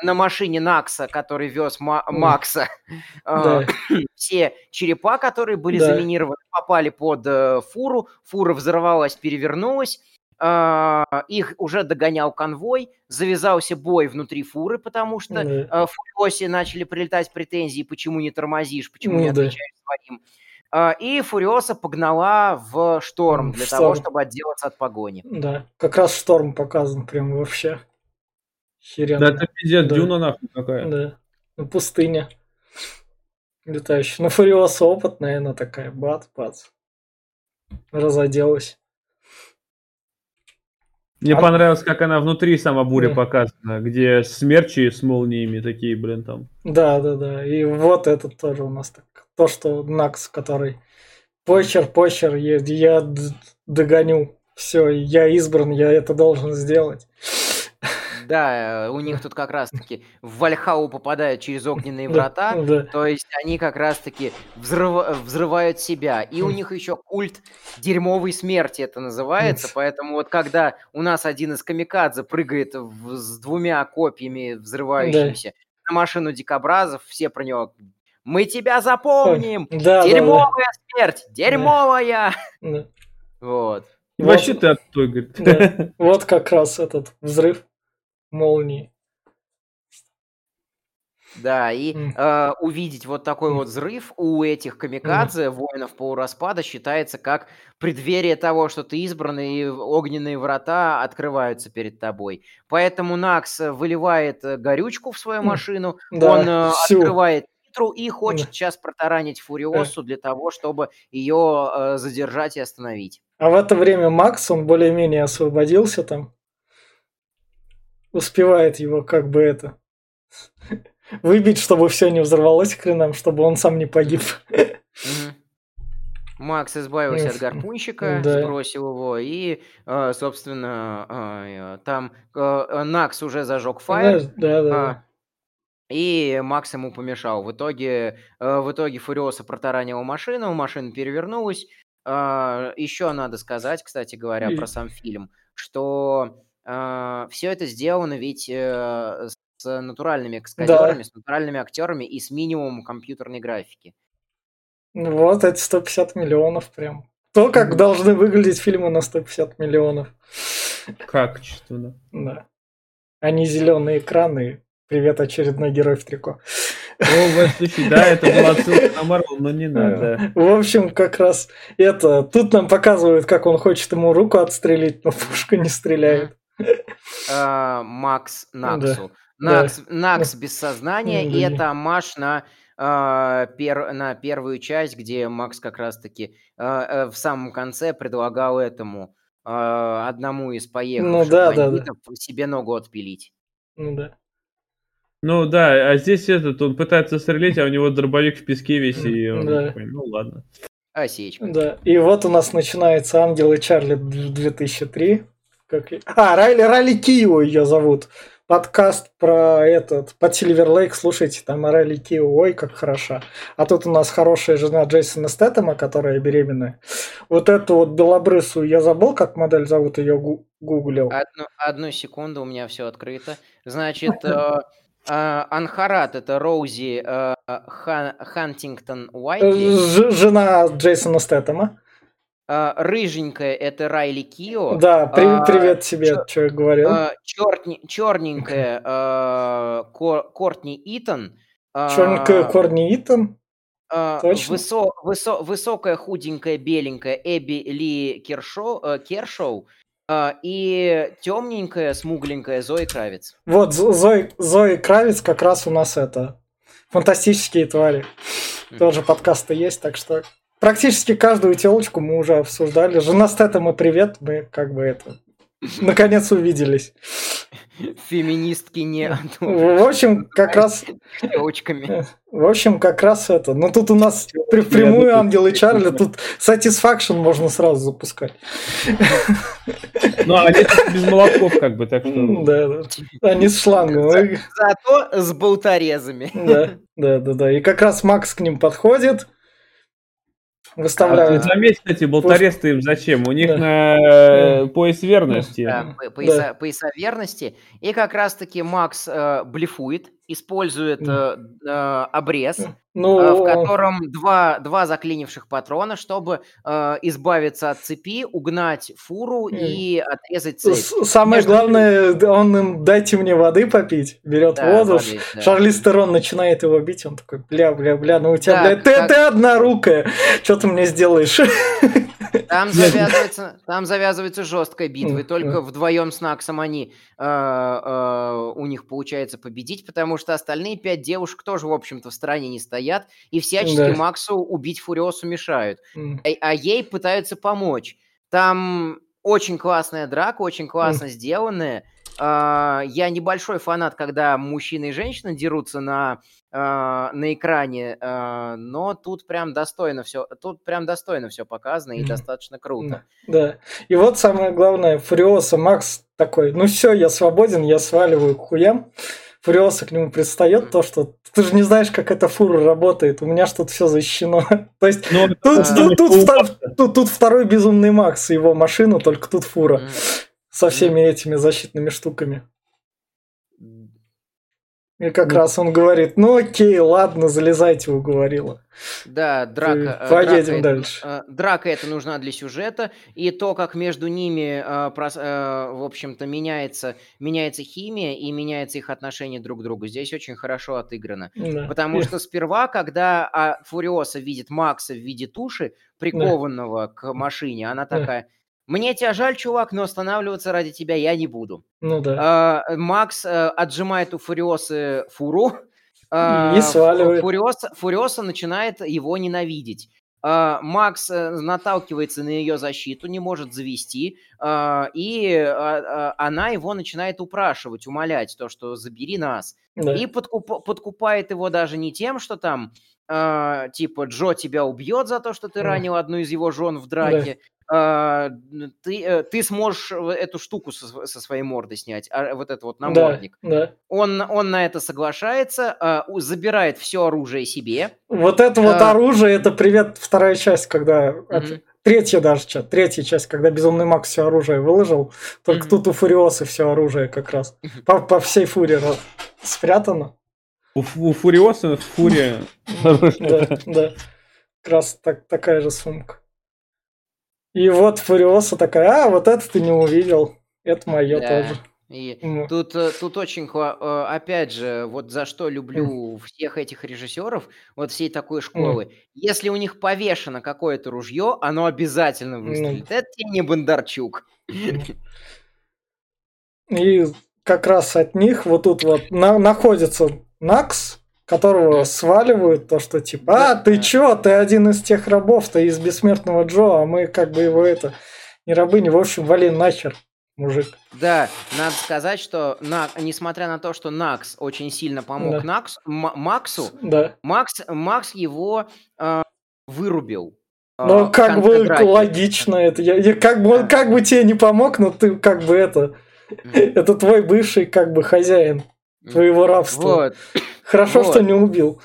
э, на машине Накса, который вез Ма-. Макса, э, Да. все черепа, которые были Да. заминированы, попали под э, фуру, фура взорвалась, перевернулась, э, их уже догонял конвой, завязался бой внутри фуры, потому что Да. э, в Фуриосе начали прилетать претензии, почему не тормозишь, почему Ну не да. отвечаешь своим. А, И Фуриоса погнала в шторм В для того, шторм. чтобы отделаться от погони. Да, как раз шторм показан прям вообще. Херенно. Да это пиздец, Да. Дюна нахуй какая. Да. Ну, пустыня. Летающая. Ну, Фуриоса опытная, она такая, бац-бац. Разоделась. Мне А- понравилось, как она внутри сама буря показана, где смерчи с молниями такие, блин, там. Да, да, да. И вот этот тоже у нас так. То, что Накс, который почер, почер, я, я догоню. Все, я избран, я это должен сделать. Да, э, у них тут как раз-таки в Вальхау попадают через огненные Да, врата, да. то есть они как раз-таки взрыва- взрывают себя. И у них еще культ дерьмовой смерти это называется, поэтому вот когда у нас один из камикадзе прыгает в- с двумя копьями взрывающимися на машину дикобразов, все про него «Мы тебя запомним! Да, да, да. Дерьмовая смерть! Дерьмовая!» Да. Вот. И Вот. Вообще ты отстой, говорит. Да. Вот как раз этот взрыв молнии. Да, и М. э, увидеть вот такой М. вот взрыв у этих камикадзе, воинов полураспада, считается как преддверие того, что ты избран, и огненные врата открываются перед тобой. Поэтому Накс выливает э, горючку в свою машину, Да, он э, открывает нитру и хочет Да. сейчас протаранить Фуриосу для того, чтобы ее э, задержать и остановить. А в это время Макс, он более-менее освободился там. Успевает его как бы это выбить, чтобы все не взорвалось к хренам, чтобы он сам не погиб. Макс избавился от гарпунщика, Да. сбросил его, и, э, собственно, э, там э, Накс уже зажег фаер, Да, да, да. А, и Макс ему помешал. В итоге, э, в итоге Фуриоса протаранила машину, машина перевернулась. Еще надо сказать, кстати говоря, про сам фильм, что все это сделано ведь э, с натуральными каскадерами, с натуральными актерами и с минимумом компьютерной графики. Ну Вот эти 150 миллионов прям. То, как должны выглядеть фильмы на 150 миллионов. Качественно. Да. Они зеленые экраны. Привет, очередной герой в трико. О, слушай, да, это была ссылка на Марвел, но не надо. В общем, как раз это. Тут нам показывают, как он хочет ему руку отстрелить, но пушка не стреляет. А, Макс Да, Наксу. да. Накс, без сознания, и да это амаш на, а, пер- на первую часть, где Макс как раз-таки а, а, в самом конце предлагал этому одному из поехавших да, да, да. бандитов себе ногу отпилить. Ну да. Ну да, а здесь этот, он пытается стрелять, а у него дробовик в песке весь, и он Да. такой, ну ладно. Осечка. Да. И вот у нас начинается Ангелы Чарли 2003. Как... А, Райли, Райли Кио ее зовут. Подкаст про этот, по Сильвер Лейк, слушайте, там Райли Кио, ой, как хороша. А тут у нас хорошая жена Джейсона Стэттема, которая беременная. Вот эту вот белобрысую, я забыл, как модель зовут, ее гу- гуглил. Одну, одну секунду, у меня все открыто. Значит, э, Анхарат это Роузи э, Хан- Хантингтон Уайтли. Ж- жена Джейсона Стэттема. э, Рыженькая это Райли Кио. Да, при- привет тебе, чё- что я говорил. черненькая э, Кор- Кортни Итон. э, Черненькая Корни Итан. э, точно. высо- высо- высокая, худенькая, беленькая Эбби Ли Кершо- э, Кершоу. Э, и темненькая, смугленькая Зои Кравец. Вот Зо- Зои, Зои Кравец как раз у нас это фантастические твари. Тоже подкасты есть, так что практически каждую телочку мы уже обсуждали. Жена Стэттема, привет, мы как бы это наконец увиделись. Феминистки не В общем, как раз в общем, как раз это. Ну тут у нас прямую Ангел и Чарли, тут Satisfaction можно сразу запускать. Ну, а они без молотков, как бы, так что... Да, да. Они с шлангом. Зато с болторезами. Да, да, да, да. И как раз Макс к ним подходит, А ты заметь, кстати, болторезы им зачем? У них Да. на э, пояс верности. Да, по- пояса, пояса верности. И как раз-таки Макс э, блефует. Использует э, э, обрез, э, Ну, в котором два, два заклинивших патрона, чтобы э, избавиться от цепи, угнать фуру М. и отрезать цепь. самое Между главное, он им дайте мне воды попить, берет Да, воду, воды, да. Шарлиз Терон начинает его бить, он такой, бля, бля, бля, ну у тебя, Да, бля, ты, как- ты однорукая, что ты мне сделаешь? Там завязывается, там завязывается жесткая битва, и только вдвоем с Наксом они э, э, у них получается победить, потому что остальные пять девушек тоже, в общем-то, в стороне не стоят и всячески Да. Максу убить Фуриосу мешают. А, а ей пытаются помочь. Там очень классная драка, очень классно сделанная. А, Я небольшой фанат, когда мужчина и женщина дерутся на, а, на экране, а, но тут прям достойно все, тут прям достойно все показано и достаточно круто. Да. И вот самое главное, Фуриоса Макс такой, ну все, я свободен, я сваливаю к хуям. Фуриоса к нему предстает то, что ты же не знаешь, как эта фура работает, у меня ж тут все защищено. То есть Ну, тут, А. тут- тут втор- тут- тут второй безумный Макс его машина, только тут фура. Со всеми этими защитными штуками. И как Ну. раз он говорит, ну окей, ладно, залезайте, уговорила. Да, драка. э, поедем драка дальше. э, Драка это нужна для сюжета, и то, как между ними, э, в общем-то, меняется, меняется химия и меняется их отношение друг к другу, здесь очень хорошо отыграно. Да. Потому И- что сперва, когда а, Фуриоса видит Макса в виде туши, прикованного к машине, она Да. Мне тебя жаль, чувак, но останавливаться ради тебя я не буду. Ну да. А, Макс э, отжимает у Фуриосы фуру. а, И сваливает. Фуриоса, Фуриоса начинает его ненавидеть. А, Макс э, наталкивается на ее защиту, не может завести, а, и а, а, она его начинает упрашивать, умолять, то, что забери нас. да. И подкуп- подкупает его даже не тем, что там, а, типа, Джо тебя убьет за то, что ты ранил одну из его жен в драке. а, н- ты, э, ты сможешь в- эту штуку со, со своей морды снять, а, вот этот вот Да, намордник. да. Он, он на это соглашается, у- забирает все оружие себе. Вот это вот А. оружие, это привет вторая часть, когда Мгм. третья даже часть, третья часть, когда Безумный Макс все оружие выложил, только Мгм. тут у Фуриоса все оружие как раз по, по всей фуре спрятано. У, у Фуриоса Фурия. Да, да. Как раз так, такая же сумка. И вот Фуриоса такая, а, вот это ты не увидел. Это мое Да. тоже. И Ну, тут, э, тут очень, э, опять же, вот за что люблю всех этих режиссеров, вот всей такой школы. Если у них повешено какое-то ружье, оно обязательно Ну. выстрелит. Это тебе не Бондарчук. И как раз от них вот тут вот на- находится Накс, которого сваливают, то, что типа, Да, а, ты да. чё, ты один из тех рабов, ты из Бессмертного Джо, а мы как бы его это, не рабыни, в общем, вали нахер, мужик. Да, надо сказать, что на, несмотря на то, что Накс очень сильно помог Да. Накс, М- Максу, Да. Макс, Макс его э, вырубил. э, в как бы логично это. Я, я как бы он как бы тебе не помог, но ты как бы это. Мгм. Это твой бывший как бы хозяин твоего рабства. Вот. Хорошо, вот. что не убил.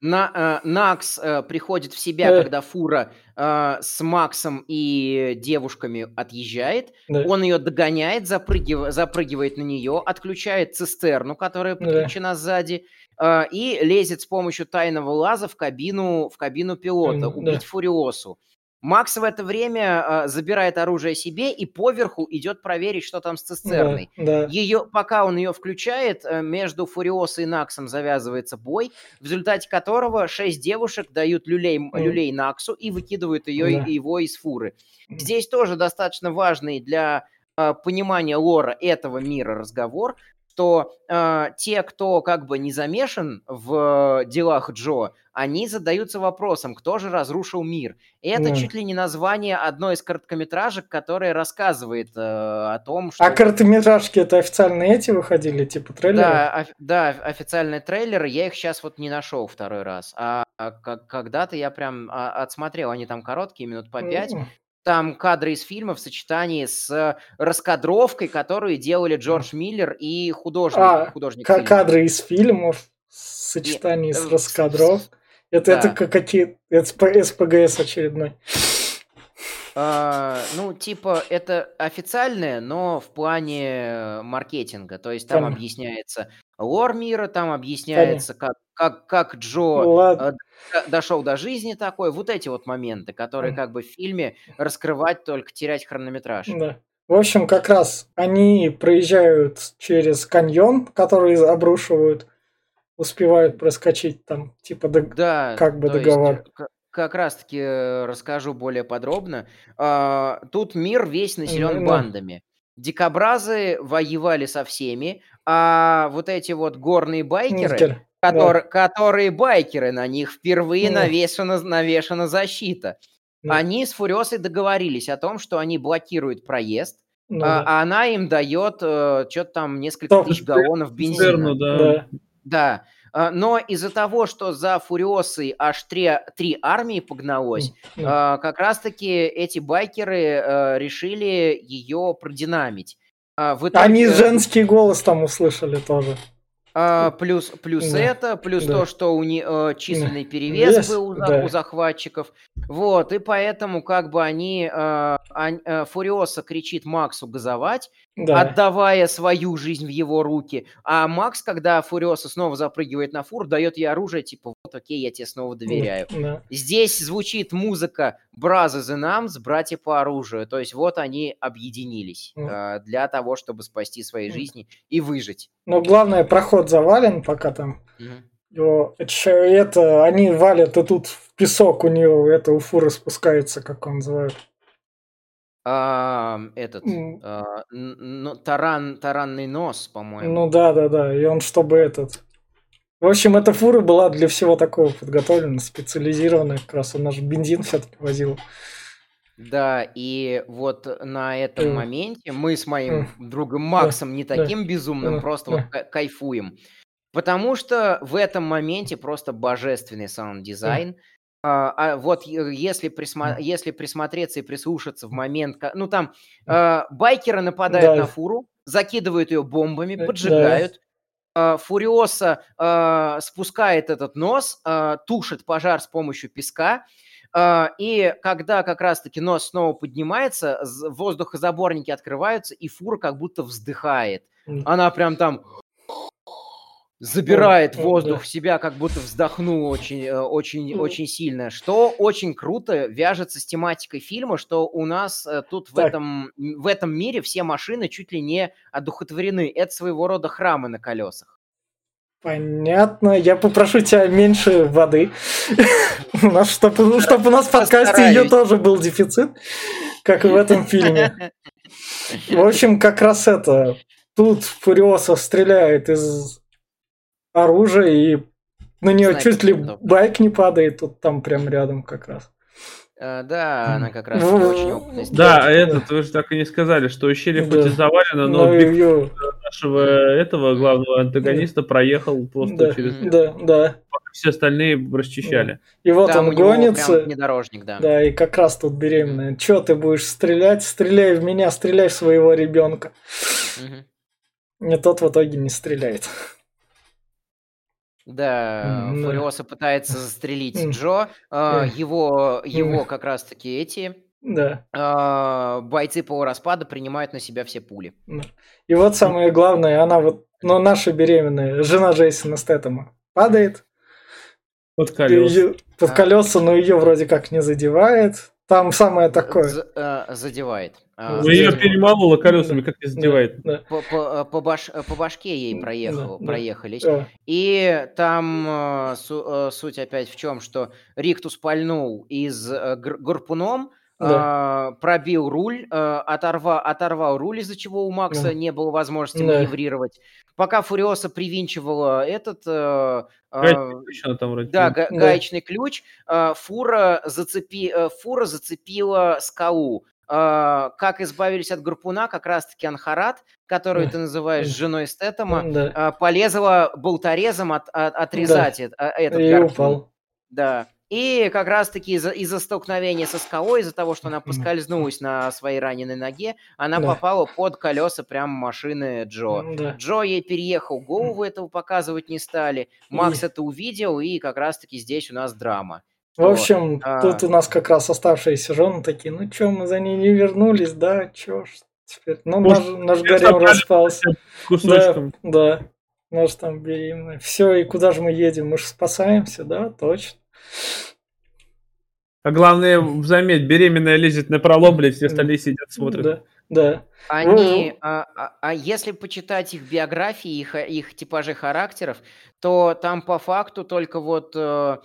На, э, Накс э, приходит в себя, Э. когда фура э, с Максом и девушками отъезжает. Да. Он ее догоняет, запрыгив- запрыгивает на нее, отключает цистерну, которая Да. подключена сзади, э, и лезет с помощью тайного лаза в кабину, в кабину пилота, убить да. Фуриосу. Макс в это время э, забирает оружие себе и поверху идет проверить, что там с цистерной. Да, да. Ее, пока он ее включает, э, между Фуриосой и Наксом завязывается бой, в результате которого шесть девушек дают люлей, люлей Наксу и выкидывают ее, Да. его из фуры. Здесь тоже достаточно важный для э, понимания лора этого мира разговор, что э, те, кто как бы не замешан в э, делах Джо, они задаются вопросом, кто же разрушил мир. И это Да. чуть ли не название одной из короткометражек, которая рассказывает э, о том, что... А короткометражки это официальные эти выходили, типа трейлеры? Да, оф- да, официальные трейлеры, я их сейчас вот не нашел второй раз. А, а когда-то я прям а, отсмотрел, они там короткие, минут по пять. М, Там кадры из фильма в сочетании с раскадровкой, которую делали Джордж Миллер и художник. А, художник Ка- фильма. Кадры из фильмов в сочетании Нет, с э, раскадров. Это, это да. как какие это СП- СПГС очередной. А, ну, типа, это официальное, но в плане э, маркетинга. То есть там Понятно. объясняется, лор мира, там объясняется, как, как, как Джо Ладно. э, дошел до жизни такой. Вот эти вот моменты, которые Мгм. как бы в фильме раскрывать только терять хронометраж. Да. В общем, как раз они проезжают через каньон, который обрушивают, успевают проскочить там, типа, до- Да, как бы есть, договор. к- как раз-таки э, расскажу более подробно. А, Тут мир весь населен Ну. бандами. Дикобразы воевали со всеми, а вот эти вот горные байкеры, Никер. котор- которые байкеры, на них впервые Ну. навешена, навешана защита. Ну. Они с Фуриосой договорились о том, что они блокируют проезд, Ну а, да. а она им дает что-то там несколько Топ- тысяч галлонов бензина. Цистерну, да. Да. Да, а, но из-за того, что за Фуриосой аж три, три армии погналось, М. а, как раз-таки эти байкеры а, решили ее продинамить. А, в итоге, Они женский голос там услышали тоже. А, плюс, плюс Да, это, плюс да. то, что у них численный перевес Вес, был у, да. у захватчиков. Вот, и поэтому как бы они... а, ань- а, Фуриоса кричит Максу газовать, Да. отдавая свою жизнь в его руки. А Макс, когда Фуриоса снова запрыгивает на фур, дает ей оружие, типа, вот окей, я тебе снова доверяю. Да. Здесь звучит музыка Brothers in Arms, братья по оружию. То есть вот они объединились Мгм. э, для того, чтобы спасти свои жизни и выжить. Но главное, проход завален, пока там его... Это, это они валят, и тут в песок у нее, это у фуры спускается, как он называют. А, этот а, н- н- таран, таранный нос, по-моему. Ну да, да, да. И он чтобы этот. В общем, эта фура была для всего такого подготовлена, специализированная, как раз она же бензин все-таки возила. Да, и вот на этом Э. моменте мы с моим другом Максом не да, таким безумным, да, просто да. вот кай- кайфуем. Потому что в этом моменте просто божественный саунд-дизайн. А, а вот если, присма- если присмотреться и прислушаться в момент, ну там а, байкеры нападают Да. на фуру, закидывают ее бомбами, Да, поджигают. А, Фуриоса а, спускает этот нос, а, тушит пожар с помощью песка. А, И когда как раз-таки нос снова поднимается, воздухозаборники открываются, и фура как будто вздыхает. Она прям там забирает воздух в себя, как будто вздохнула очень, э, очень, очень сильно. Что очень круто вяжется с тематикой фильма, что у нас э, тут в этом, в этом мире все машины чуть ли не одухотворены. Это своего рода храмы на колесах. Понятно. Я попрошу тебя меньше воды. У нас, чтобы, чтобы у нас в подкасте ее тоже был дефицит, как и в этом фильме. В общем, как раз это. Тут Фуриоса стреляет из оружия, и на нее чуть ли байк не падает, тут там прям рядом как раз. Э, Да, она как раз Ну, очень опытная. Да, а этот, вы же так и не сказали, что ущелье Да. хоть и завалено, но Ну, нашего этого главного антагониста проехал просто Да. через... Да, да. Все остальные расчищали. И вот Там он гонится. внедорожник, да. Да, и как раз тут беременная. Че ты будешь стрелять? Стреляй в меня, стреляй в своего ребенка. И тот в итоге не стреляет. Да, да. Фуриоса пытается застрелить М. Джо. М. Его, его М. как раз-таки эти Да. а, бойцы полураспада принимают на себя все пули. И вот самое главное, она вот, ну, наша беременная, жена Джейсона Стэттема, падает Под колеса. под А. колеса, но ее вроде как не задевает. Там самое такое. З- а, задевает. А, Ну, ее перемололо колесами, как не задевает. Да, по, по- по баш- по башке ей Да, проехал, да. проехались. да. И там э, су- э, суть опять в чем, что Риктус пальнул из э, гр- гарпуном, Да. э, пробил руль, э, оторва- оторвал руль, из-за чего у Макса Да. не было возможности Да. маневрировать. Пока Фуриоса привинчивала этот... э, э, Гаечный ключ она там вроде. да, га- Да. гаечный ключ. э, Фура, зацепи, э, фура зацепила скалу. Э, Как избавились от гарпуна, как раз-таки Анхарат, которую Да. ты называешь Да. женой Стэтома, Да. а, полезла болторезом от- от- отрезать эт- а, этот И гарпун. упал. Да. И как раз-таки из-за, из-за столкновения со скалой, из-за того, что она поскользнулась на своей раненой ноге, она Да. попала под колеса прям машины Джо. Да. Джо ей переехал голову, этого показывать не стали. Макс это увидел, и как раз-таки здесь у нас драма. В общем, А. тут у нас как раз оставшиеся жены такие, ну чё, мы за ней не вернулись, да, чё ж теперь? Ну, наш, Может, наш теперь гарем распался. Да, Кусочком. да. Же там беременная. Все, и куда же мы едем? Мы же спасаемся, да, точно. А главное, заметь, беременная лезет на пролом, блядь, все остальные сидят, смотрят. Да, да. Они, а, а, а если почитать их биографии, их, их типажи характеров, то там по факту только вот э,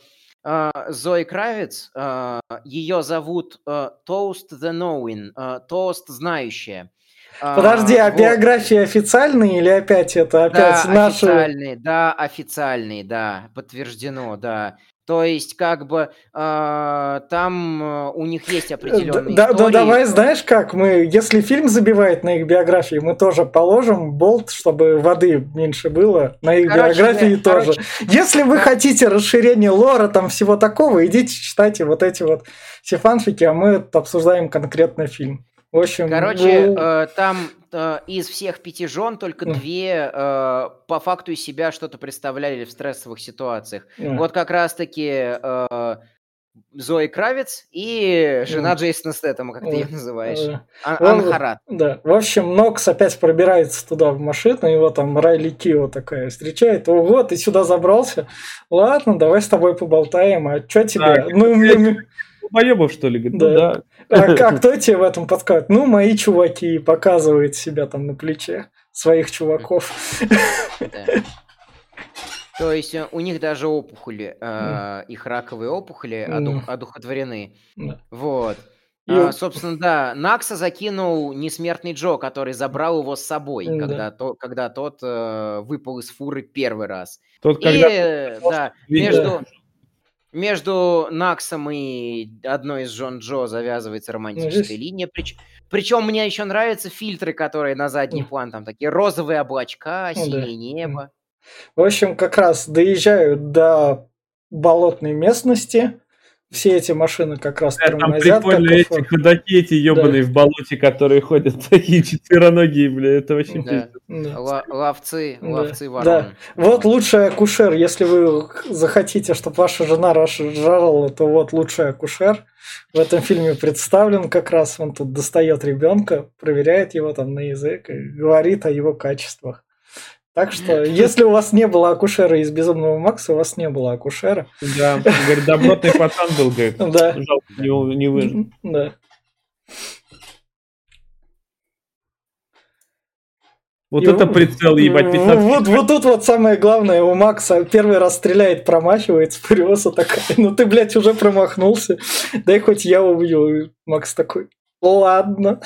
э, Зои Кравец, э, ее зовут э, Toast the Knowing, э, Toast знающая. Подожди, а, а вот. биографии официальные или опять это опять да, наши? официальные, да, официальные, да, подтверждено, да. То есть, как бы э, там э, у них есть определенные да, истории. Да, давай, знаешь как, мы, если фильм забивает на их биографии, мы тоже положим болт, чтобы воды меньше было на их короче, биографии да, тоже. Короче, если вы хотите расширение лора, там всего такого, идите читайте вот эти вот все фанфики, а мы обсуждаем конкретно фильм. В общем, короче, ну... э, там э, из всех пяти жен только mm. две э, по факту из себя что-то представляли в стрессовых ситуациях. Mm. Вот как раз-таки э, Зои Кравец и жена mm. Джейсона Стэттема, как mm. ты ее называешь. Mm. Ан- Анхарат. Да. В общем, Нокс опять пробирается туда в машину, его там Райли Кио такая встречает. Ого, ты сюда забрался? Ладно, давай с тобой поболтаем. А что тебе? Так, ну, мне... Боебов, что ли? Говорит, да. Ну, да. А, кто тебе в этом подскажет? Ну, мои чуваки показывают себя там на плече своих чуваков. То есть э, у них даже опухоли, э, их раковые опухоли оду- одухотворены. Вот. И... А, собственно, да, Накса закинул несмертный Джо, который забрал его с собой, да. когда, то, когда тот э, выпал из фуры первый раз. Тот, и, когда... да, между, между Наксом и одной из Джон Джо завязывается романтическая ну, линия. Прич... Причем мне еще нравятся фильтры, которые на задний план, там такие розовые облачка, ну, синее да. небо. В общем, как раз доезжают до болотной местности, все эти машины как раз да, тормозят. Там прикольно эти ходаки, эти ебаные да. в болоте, которые ходят такие четвероногие, бля, это вообще да. да. ловцы, ловцы да. ворон. Да. Вот лучший акушер, если вы захотите, чтобы ваша жена жарила, то вот лучший акушер в этом фильме представлен как раз. Он тут достает ребенка, проверяет его там на язык и говорит о его качествах. Так что, если у вас не было акушера из Безумного Макса, у вас не было акушера. Да, говорит, добротный пацан был, говорит. Да. Жалко, не, не выжил. Да. Вот и это прицел, ебать, 15 вот, вот тут вот самое главное, у Макса первый раз стреляет, промахивается, Фуриоса такая, ну ты, блядь, уже промахнулся, дай хоть я убью. Макс такой, ладно.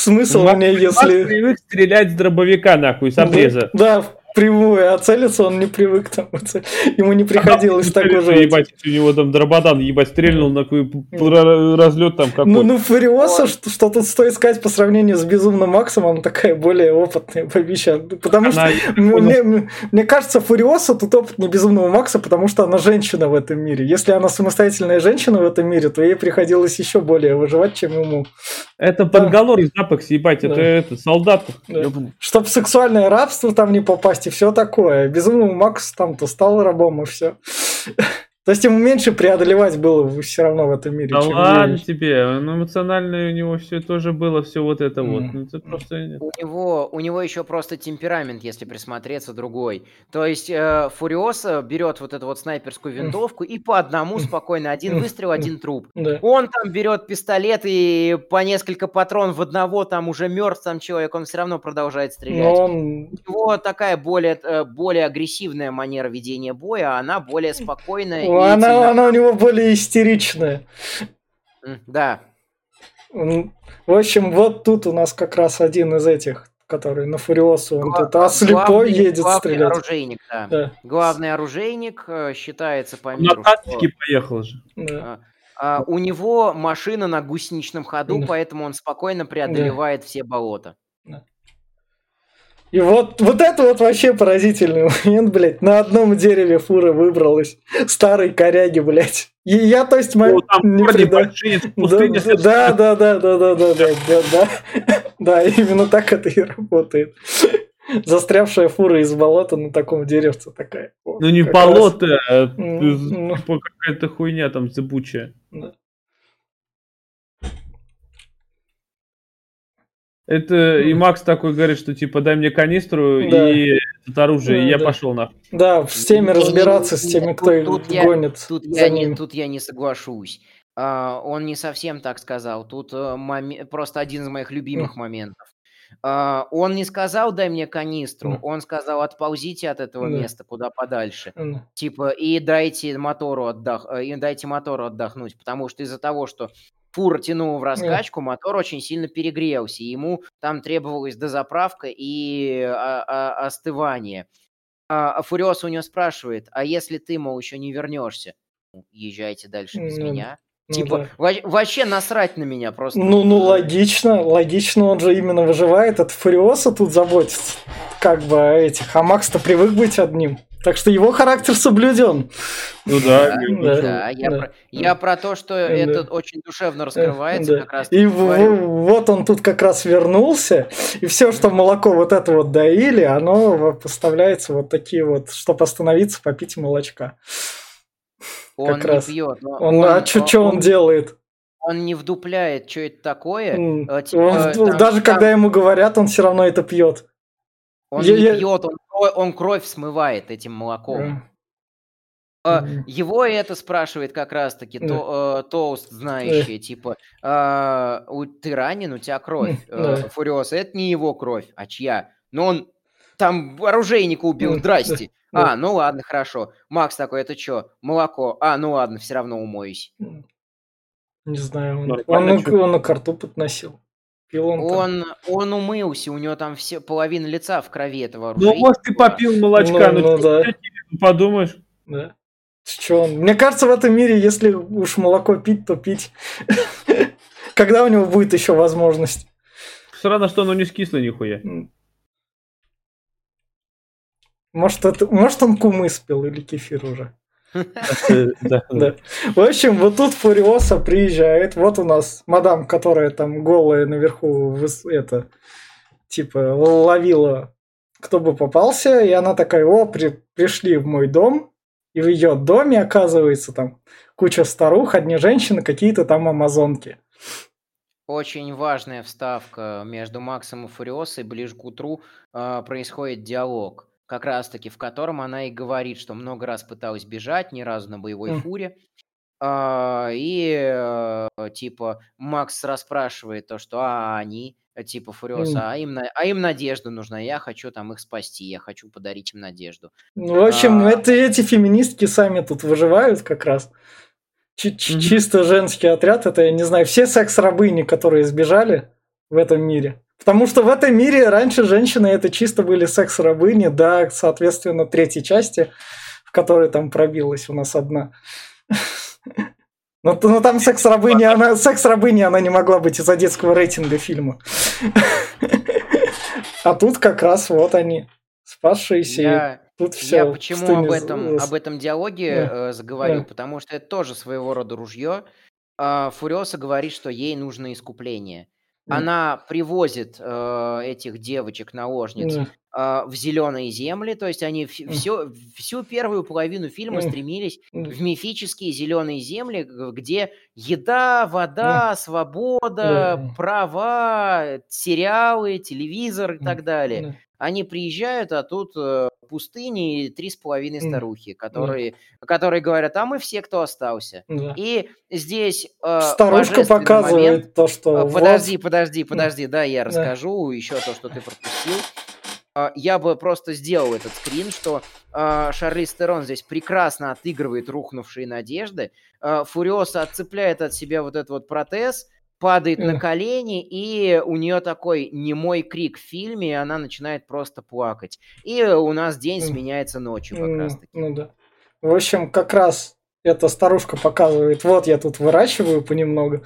Смысл мне, если... привык стрелять с дробовика, нахуй, с обреза. Да, прямую, а целиться он не привык там. Ему не приходилось а, так уже. Ебать, у него там дрободан, ебать, стрельнул на какой разлет там какой Ну, ну Фуриоса, что, что тут стоит сказать по сравнению с Безумным Максом, она такая более опытная бабища. Потому она, что мне, мне кажется, Фуриоса тут опытнее Безумного Макса, потому что она женщина в этом мире. Если она самостоятельная женщина в этом мире, то ей приходилось еще более выживать, чем ему. Это да. подголор из запах, ебать, да. это, это солдат. Да. Чтоб сексуальное рабство там не попасть, и все такое. Безумный Макс там-то стал рабом и все. То есть ему меньше преодолевать было все равно в этом мире. Да ладно ей. тебе, ну эмоционально у него все тоже было, все вот это mm. вот. Ну, это просто... У него, у него еще просто темперамент, если присмотреться, другой. То есть э, Фуриоса берет вот эту вот снайперскую винтовку и по одному спокойно, один выстрел, один труп. Да. Он там берет пистолет и по несколько патрон в одного, там уже мертв там человек, он все равно продолжает стрелять. Но он... У него такая более, э, более агрессивная манера ведения боя, а она более спокойная она, она у него более истеричная. Да. В общем, вот тут у нас как раз один из этих, который на Фуриосу, он Гла- тут а слепой главный, едет главный стрелять. оружейник, да. да. Главный оружейник э, считается по миру. На тактике что... поехал же. Да. А, а, у него машина на гусеничном ходу, да. поэтому он спокойно преодолевает да. все болота. Да. И вот, вот это вот вообще поразительный момент, блядь. На одном дереве фура выбралась. Старой коряги, блядь. И я, то есть, мой... не прида... да, да, да, да, да, да, да, да, да, да, именно так это и работает. Застрявшая фура из болота на таком деревце такая. Ну не болото, а какая-то хуйня там зыбучая. Это и Макс такой говорит, что типа дай мне канистру Да. и это оружие, Да, и я да. пошел нахуй. Да, с теми разбираться, с теми, тут- кто их тут я- гонит Тут за я, не, тут я не соглашусь. А, он не совсем так сказал. Тут э, моме- просто один из моих любимых моментов. А, он не сказал «дай мне канистру», он сказал «отползите от этого Да. места куда подальше». М, Типа, и дайте мотору, отдох... э, и дайте мотору отдохнуть, потому что из-за того, что фура тянула в раскачку, мотор очень сильно перегрелся, и ему там требовалась дозаправка и а, а, остывание. А, а Фуриос у него спрашивает, а если ты, мол, еще не вернешься? «Ну, Езжайте дальше без меня. ну типа, да. во- вообще насрать на меня просто. Ну, ну, логично, логично, он же именно выживает, от Фуриоса тут заботится, как бы этих, а Макс-то привык быть одним, так что его характер соблюден. Ну да, Да, я, да. Про, я про то, что Да. это очень душевно раскрывается, Да. как раз И в- вот он тут как раз вернулся, и все, что молоко вот это вот доили, оно поставляется вот такие вот, чтобы остановиться, попить молочка. Он как не раз. пьет, но Он, а что он, делает? он не вдупляет, что это такое. Э, типа, он- там- даже там- когда ему говорят, он все равно это пьет. Он я- не я- пьет, он, он кровь смывает этим молоком. Мгм. Его это спрашивает как раз-таки Да. то, э, Тоуст, знающий, типа, а, у- ты ранен, у тебя кровь. М, да. Э, Фуриос, это не его кровь, а чья? Но он там оружейника убил, здрасте. да. А, ну ладно, хорошо. Макс такой, это что, молоко? А, ну ладно, все равно умоюсь. Не знаю, он, Нормально, он, чё? он на карту подносил. Пил он. Он, умылся, у него там все, половина лица в крови этого Ну, оружейника. может, ты попил молочка, Ну, ну, ну, да. ты подумаешь. Да. Чё он? Мне кажется, в этом мире, если уж молоко пить, то пить. Когда у него будет еще возможность? Странно, что оно не скисло нихуя. Может, это, может он кумыс пил или кефир уже. В общем, вот тут Фуриоса приезжает. Вот у нас мадам, которая там голая наверху, это, типа, ловила, кто бы попался. И она такая, о, при- пришли в мой дом. И в ее доме, оказывается, там куча старух, одни женщины, какие-то там амазонки. Очень важная вставка между Максом и Фуриосой. Ближе к утру э, происходит диалог, как раз-таки в котором она и говорит, что много раз пыталась бежать, ни разу на боевой М. фуре. А, и э, типа Макс расспрашивает то, что а они, э, типа Фуриоса, а им, на- а им надежда нужна, я хочу там их спасти, я хочу подарить им надежду. Ну, в общем, А. это, эти феминистки сами тут выживают как раз. Чи- Мгм. Чисто женский отряд, это, я не знаю, все секс-рабыни, которые сбежали в этом мире. Потому что в этом мире раньше женщины это чисто были секс-рабыни, да, соответственно, третьей части, в которой там пробилась у нас одна. Но, т- но там секс-рабыни, она, секс-рабыни она не могла быть из-за детского рейтинга фильма. А тут как раз вот они, спасшиеся. и Я, Тут все. я почему об этом, об этом диалоге Да. э, заговорил? Да. Потому что это тоже своего рода ружье. А, Фуриоса говорит, что ей нужно искупление. Она привозит э, этих девочек-наложниц а, в зеленые земли, то есть они все, всю первую половину фильма стремились в мифические зеленые земли, где еда, вода, свобода, Да. права, сериалы, телевизор и так далее. Они приезжают, а тут э, пустыни и три с половиной старухи, которые, которые говорят, а мы все, кто остался. Да. И здесь э, Старушка показывает момент. то, что вот- Подожди, подожди, подожди, да, я расскажу еще то, что ты пропустил. А, Я бы просто сделал этот скрин, что а, Шарлиз Терон здесь прекрасно отыгрывает рухнувшие надежды. А, Фуриоса отцепляет от себя вот этот вот протез, падает на колени, и у нее такой немой крик в фильме, и она начинает просто плакать. И у нас день сменяется ночью как раз таки. Ну да. В общем, как раз эта старушка показывает, вот я тут выращиваю понемногу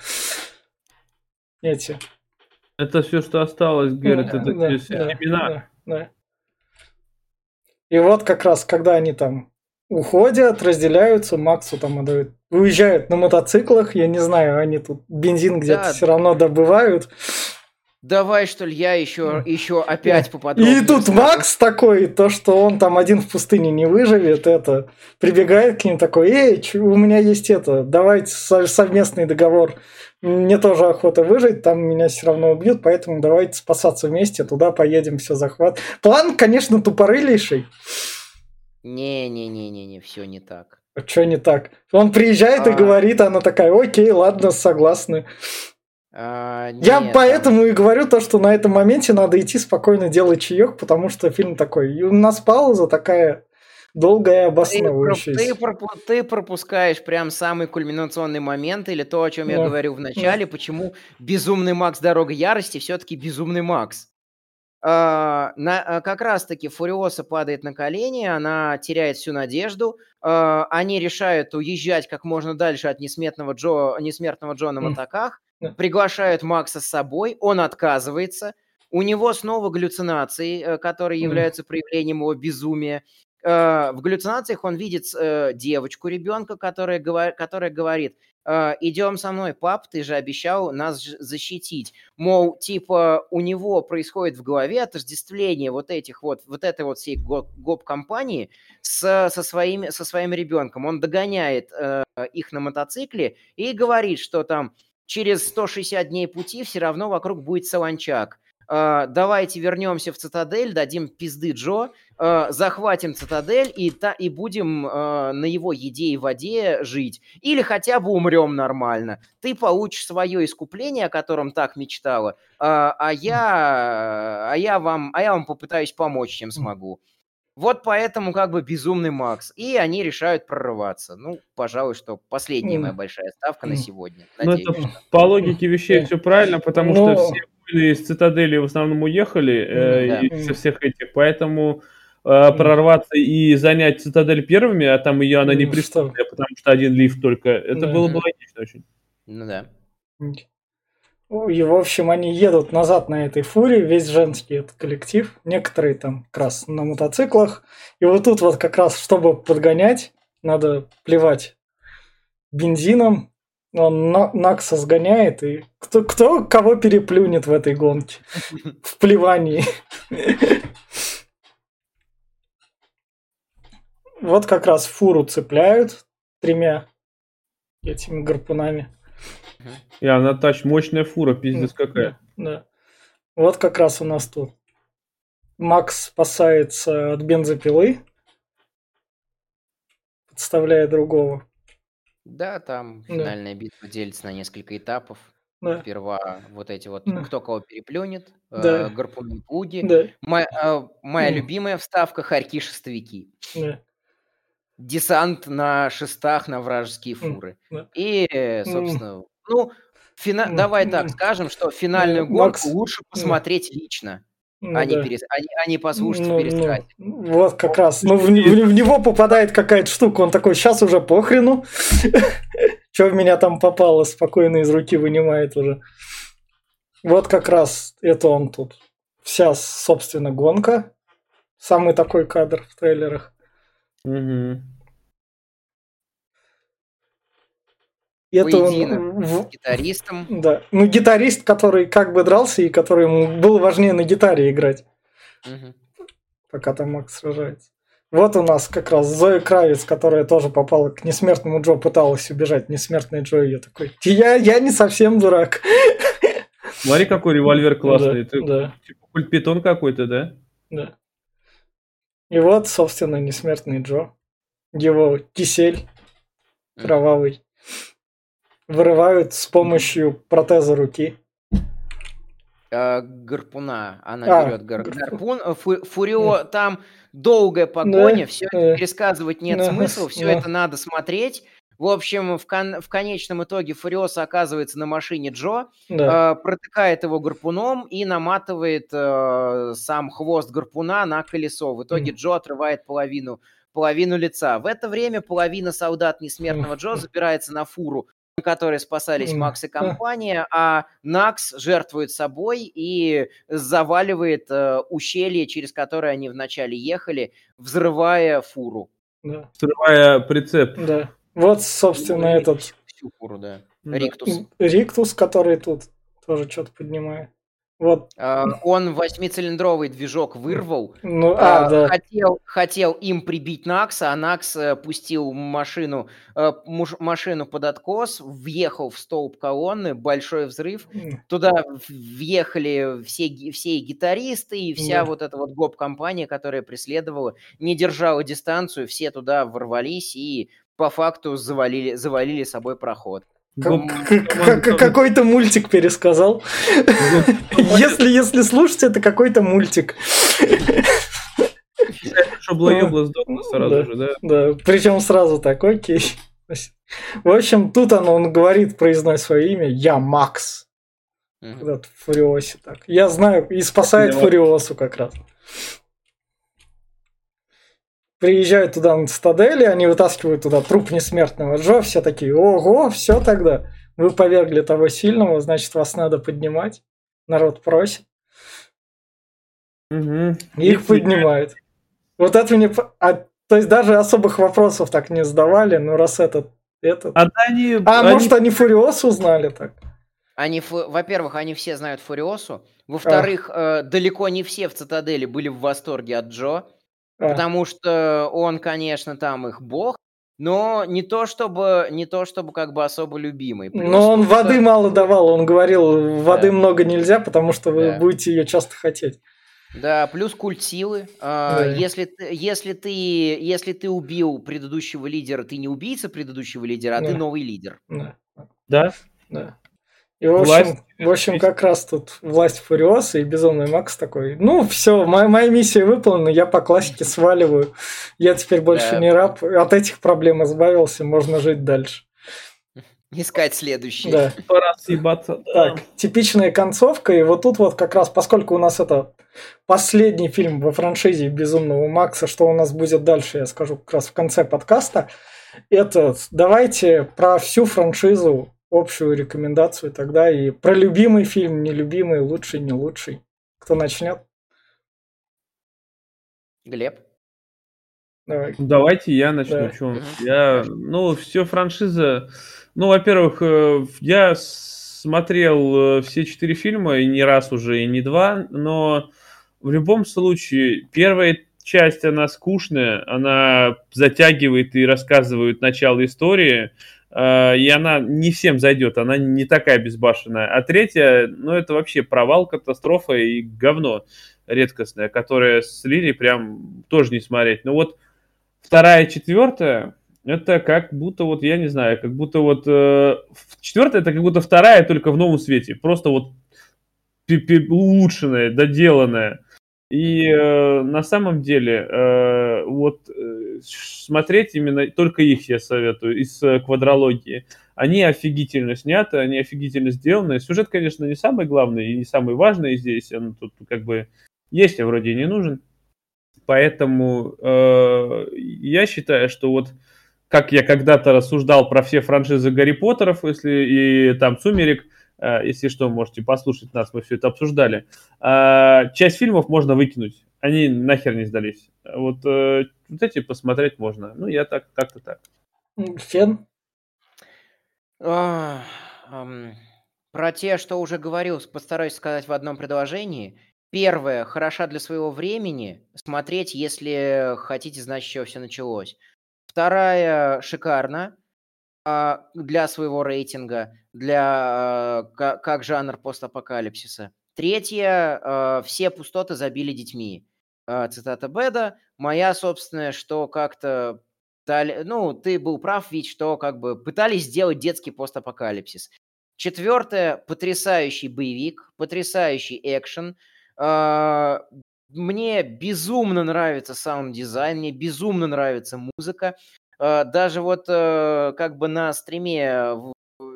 эти. Это все, что осталось, говорит, Да, это да, семена. да, да. И вот как раз, когда они там уходят, разделяются, Максу там отдают, уезжают на мотоциклах, я не знаю, они тут бензин где-то Да. все равно добывают. Давай, что ли, я еще, еще опять попаду. И тут Макс такой, то, что он там один в пустыне не выживет, это прибегает к ним такой, эй, у меня есть это, давайте совместный договор. Мне тоже охота выжить, там меня все равно убьют, поэтому давайте спасаться вместе, туда поедем, все захват. План, конечно, тупорылейший. Не-не-не-не-не, все не так. А что не так? Он приезжает а... и говорит, она такая, окей, ладно, согласны. А, Я нет, поэтому там... и говорю то, что на этом моменте надо идти спокойно делать чаек, потому что фильм такой. И у нас пауза такая долгая обосновывающаяся. Ты, ты, ты пропускаешь прям самый кульминационный момент или то, о чем да. я говорю в начале, почему безумный Макс Дорога Ярости все-таки безумный Макс. А, на, а, как раз-таки Фуриоса падает на колени, она теряет всю надежду, а, они решают уезжать как можно дальше от несмертного Джо, несмертного Джо на мотоках, приглашают Макса с собой, он отказывается, у него снова галлюцинации, э, которые являются проявлением его безумия. В галлюцинациях он видит э, девочку, ребенка, которая, которая говорит, идем со мной, пап, ты же обещал нас защитить. Мол, типа, у него происходит в голове отождествление вот этих вот, вот этой вот всей гоп-компании с, со, своим, со своим ребенком. Он догоняет э, их на мотоцикле и говорит, что там через 160 дней пути все равно вокруг будет Саланчак. Uh, давайте вернемся в цитадель, дадим пизды Джо, uh, захватим цитадель и, та, и будем uh, на его еде и воде жить. Или хотя бы умрем нормально. Ты получишь свое искупление, о котором так мечтала, а, я, а, я вам, а я вам попытаюсь помочь, чем смогу. Вот поэтому как бы безумный Макс. И они решают прорываться. Ну, пожалуй, что последняя моя большая ставка на сегодня. Надеюсь, ну, это что... по логике вещей все правильно, потому Но... что все были из цитадели в основном уехали э, да. и со всех этих. Поэтому э, прорваться и занять цитадель первыми, а там ее она не приступила, потому что один лифт только, это было бы логично очень. Ну да. И, в общем, они едут назад на этой фуре, весь женский этот коллектив, некоторые там как раз на мотоциклах. И вот тут вот как раз, чтобы подгонять, надо плевать бензином. Он Накса сгоняет, и кто, кто кого переплюнет в этой гонке? В плевании. Вот как раз фуру цепляют тремя этими гарпунами. И она тач мощная фура, пиздец какая. Да. Вот как раз у нас тут. Макс спасается от бензопилы, подставляя другого. Да, там финальная да. битва делится на несколько этапов. Да. Сперва вот эти вот, да. кто кого переплюнет, да. э, гарпуны пуги. Да. Моя, э, моя да. любимая вставка хорьки-шестовики. Да. Десант на шестах на вражеские фуры. Да. И, собственно, ну, фина... давай так скажем, что финальную гонку Макс... лучше посмотреть лично. Ну, а, да. перес... не, а не послушать ну, пересказе. Ну, вот как раз. Ну, в, в, в него попадает какая-то штука, он такой, сейчас уже похрену. Что в меня там попало, спокойно из руки вынимает уже. Вот как раз это он тут. Вся, собственно, гонка. Самый такой кадр в трейлерах. Угу. Это он, с гитаристом. Да. Ну, гитарист, который как бы дрался и который ему было важнее на гитаре играть. Угу. Пока там Макс сражается. Вот у нас как раз Зоя Кравец, которая тоже попала к несмертному Джо, пыталась убежать. Несмертный Джо ее такой. Я, я не совсем дурак. Смотри, какой револьвер классный. Да, Ты, да. Типа пультпитон какой-то, да? Да. И вот, собственно, несмертный Джо. Его кисель кровавый вырывают с помощью протеза руки. Э, гарпуна. Она а, берет гар... гарпун. Э, фу... Фурио, mm. там долгая погоня, да, все это пересказывать нет да, смысла, все да. это надо смотреть. В общем, в, кон- в конечном итоге Фуриоса оказывается на машине Джо, да. э, протыкает его гарпуном и наматывает э, сам хвост гарпуна на колесо. В итоге mm. Джо отрывает половину, половину лица. В это время половина солдат несмертного Джо забирается на фуру которые спасались Макс и компания, а Накс жертвует собой и заваливает э, ущелье, через которое они вначале ехали, взрывая фуру. Да. Взрывая прицеп. Да. Вот, собственно, ну, этот... Всю фуру, да. Риктус. Риктус, который тут тоже что-то поднимает. Вот. А, Он восьмицилиндровый движок вырвал, Ну, а, а, да. хотел, хотел им прибить Накса, а Накс э, пустил машину, э, муж- машину под откос, въехал в столб колонны, большой взрыв. Туда въехали все, все гитаристы и вся Да. вот эта вот гоп-компания, которая преследовала, не держала дистанцию, все туда ворвались и по факту завалили, завалили собой проход. Как- Какой-то мультик пересказал. Если, если слушать, это какой-то мультик. Чтобы Лоёбла сдохла сразу Да. же, да? Да, причем сразу так, окей. В общем, тут он, он говорит, произносит свое имя, я Макс. Мгм. Когда в Фуриосе так. Я знаю, и спасает. Фуриосу как раз. Приезжают туда на цитадели, они вытаскивают туда труп несмертного Джо, все такие, ого, все тогда. Вы повергли того сильного, значит, вас надо поднимать. Народ просит. Мгм. Их поднимают. Вот это мне... а, то есть даже особых вопросов так не задавали, ну раз этот... этот... А, да они, А, они- может, они Фуриосу узнали так? Они, фу- во-первых, они все знают Фуриосу. Во-вторых, э, далеко не все в Цитадели были в восторге от Джо, А, потому что он, конечно, там их бог, но не то чтобы, не то чтобы как бы особо любимый. Плюс Но он что- воды мало давал, он говорил, воды Да. много нельзя, потому что вы Да. будете ее часто хотеть. Да, плюс культ силы. А, Да. Если, ты, если, ты, если ты убил предыдущего лидера, ты не убийца предыдущего лидера, а ты Да. новый лидер. Да, Да? да. И в общем, Власть. в общем, как раз тут власть Фуриоса и Безумный Макс такой, ну все, моя, моя миссия выполнена, я по классике сваливаю, я теперь больше Да. не раб, от этих проблем избавился, можно жить дальше. Искать следующий. Да. Пора съебаться. Так, типичная концовка, и вот тут вот как раз, поскольку у нас это последний фильм во франшизе Безумного Макса, что у нас будет дальше, я скажу как раз в конце подкаста, это давайте про всю франшизу общую рекомендацию тогда и про любимый фильм, нелюбимый, лучший, не лучший. Кто начнет? Глеб? Давай. Давайте я начну. Да. Мгм. Я, ну, все франшиза. Ну, во-первых, э, я смотрел э, все четыре фильма, и не раз уже, и не два, но в любом случае, первая часть, она скучная, она затягивает и рассказывает начало истории, и она не всем зайдет, она не такая безбашенная. А третья, ну, это вообще провал, катастрофа и говно редкостное, которое слили прям тоже не смотреть. Ну вот вторая, четвертая, это как будто вот, я не знаю, как будто вот э, четвертая это как будто вторая, только в новом свете. Просто вот улучшенная, доделанная. И э, на самом деле э, вот э, смотреть именно только их я советую из э, квадрологии. Они офигительно сняты, они офигительно сделаны. Сюжет, конечно, не самый главный и не самый важный здесь. Он тут как бы есть, а вроде и не нужен. Поэтому э, я считаю, что вот как я когда-то рассуждал про все франшизы Гарри Поттеров, если и там Сумерек, э, если что, можете послушать нас, мы все это обсуждали. А, часть фильмов можно выкинуть, они нахер не сдались. Вот, э, вот эти посмотреть можно. Ну, я так, как-то так. Фен? А, ам, Про те, что уже говорил, постараюсь сказать в одном предложении. Первое, хороша для своего времени, смотреть, если хотите знать, с чего все началось. Вторая, шикарно, а, для своего рейтинга, для а, ка- как жанр постапокалипсиса. Третье, а, все пустоты забили детьми. А, Цитата Беда. Моя собственная, что как-то ну, ты был прав, ведь что как бы пытались сделать детский постапокалипсис. Четвертое, потрясающий боевик, потрясающий экшен. А, Мне безумно нравится саунд-дизайн, мне безумно нравится музыка. А, Даже вот э, как бы на стриме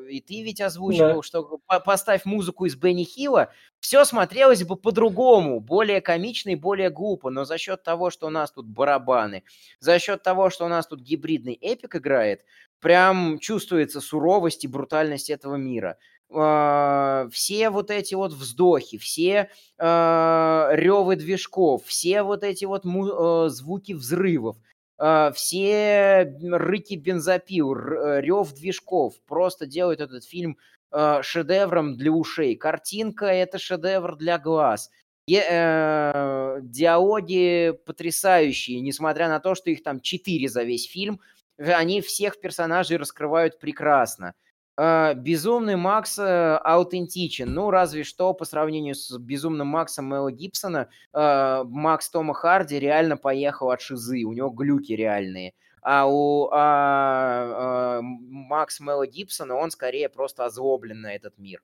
и ты ведь озвучивал, что по- поставь музыку из Бенни Хилла, все смотрелось бы по-другому, более комично и более глупо, но за счет того, что у нас тут барабаны, за счет того, что у нас тут гибридный эпик играет, прям чувствуется суровость и брутальность этого мира. А, Все вот эти вот вздохи, все ревы движков, все вот эти вот му- э, звуки взрывов, а, все рыки бензопил, рев движков просто делают этот фильм э, шедевром для ушей. Картинка — это шедевр для глаз. Е, э, диалоги потрясающие, несмотря на то, что их там четыре за весь фильм. Они всех персонажей раскрывают прекрасно. Э, Безумный Макс э, аутентичен. Ну, разве что по сравнению с Безумным Максом Мэла Гибсона, э, Макс Тома Харди реально поехал от шизы. У него глюки реальные. А у а, а, Макс Мэла Гибсона он скорее просто озлоблен на этот мир.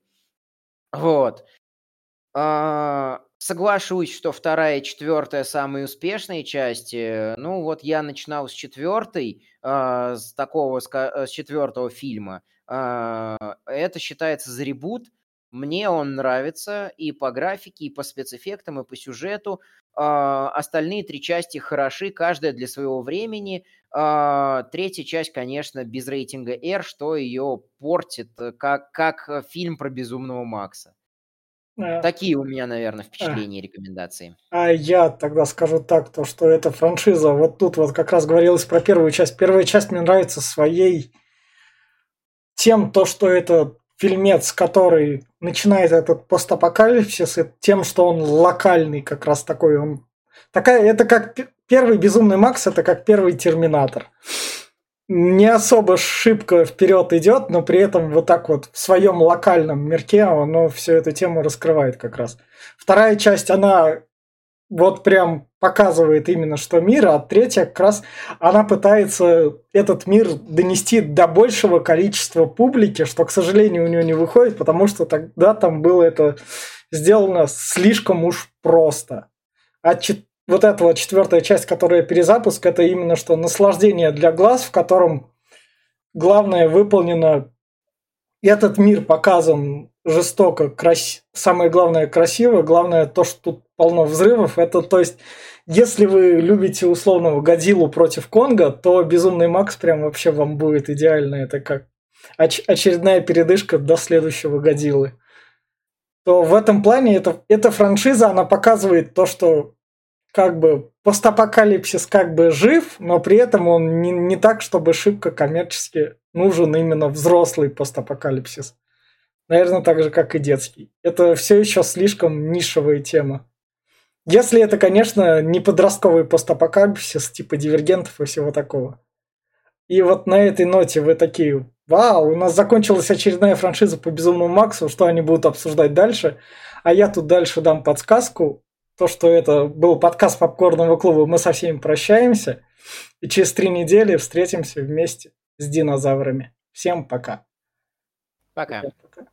Вот. А, соглашусь, что вторая и четвертая самые успешные части. Ну, вот я начинал с четвертой, а, с такого, с четвертого фильма. А, это считается за ребут. Мне он нравится и по графике, и по спецэффектам, и по сюжету. А, остальные три части хороши, каждая для своего времени. А, третья часть, конечно, без рейтинга R, что ее портит, э, как, как э, фильм про Безумного Макса. А, Такие у меня, наверное, впечатления и рекомендации. А я тогда скажу так, то что эта франшиза, вот тут вот как раз говорилось про первую часть. Первая часть мне нравится своей тем, то, что это фильмец, который начинает этот постапокалипсис, и тем, что он локальный как раз такой, он такая, это как первый Безумный Макс, это как первый Терминатор. Не особо шибко вперед идет, но при этом вот так вот в своем локальном мирке оно всю эту тему раскрывает как раз. Вторая часть, она вот прям показывает именно, что мир, а третья как раз она пытается этот мир донести до большего количества публики, что, к сожалению, у нее не выходит, потому что тогда там было это сделано слишком уж просто. А чет... вот эта вот четвертая часть, которая перезапуск, это именно что наслаждение для глаз, в котором главное выполнено этот мир показан жестоко, крас... самое главное красиво, главное то, что тут полно взрывов. Это, то есть, если вы любите условного Годзиллу против Конга, то Безумный Макс прям вообще вам будет идеально. Это как оч- очередная передышка до следующего Годзиллы. То в этом плане это, эта франшиза, она показывает то, что как бы постапокалипсис как бы жив, но при этом он не, не так, чтобы шибко коммерчески нужен именно взрослый постапокалипсис. Наверное, так же, как и детский. Это все еще слишком нишевая тема. Если это, конечно, не подростковый постапокалипсис, типа дивергентов и всего такого. И вот на этой ноте вы такие, вау, у нас закончилась очередная франшиза по Безумному Максу, что они будут обсуждать дальше. А я тут дальше дам подсказку. То, что это был подкаст Попкорного клуба, мы со всеми прощаемся. И через три недели встретимся вместе с динозаврами. Всем пока. Пока. пока.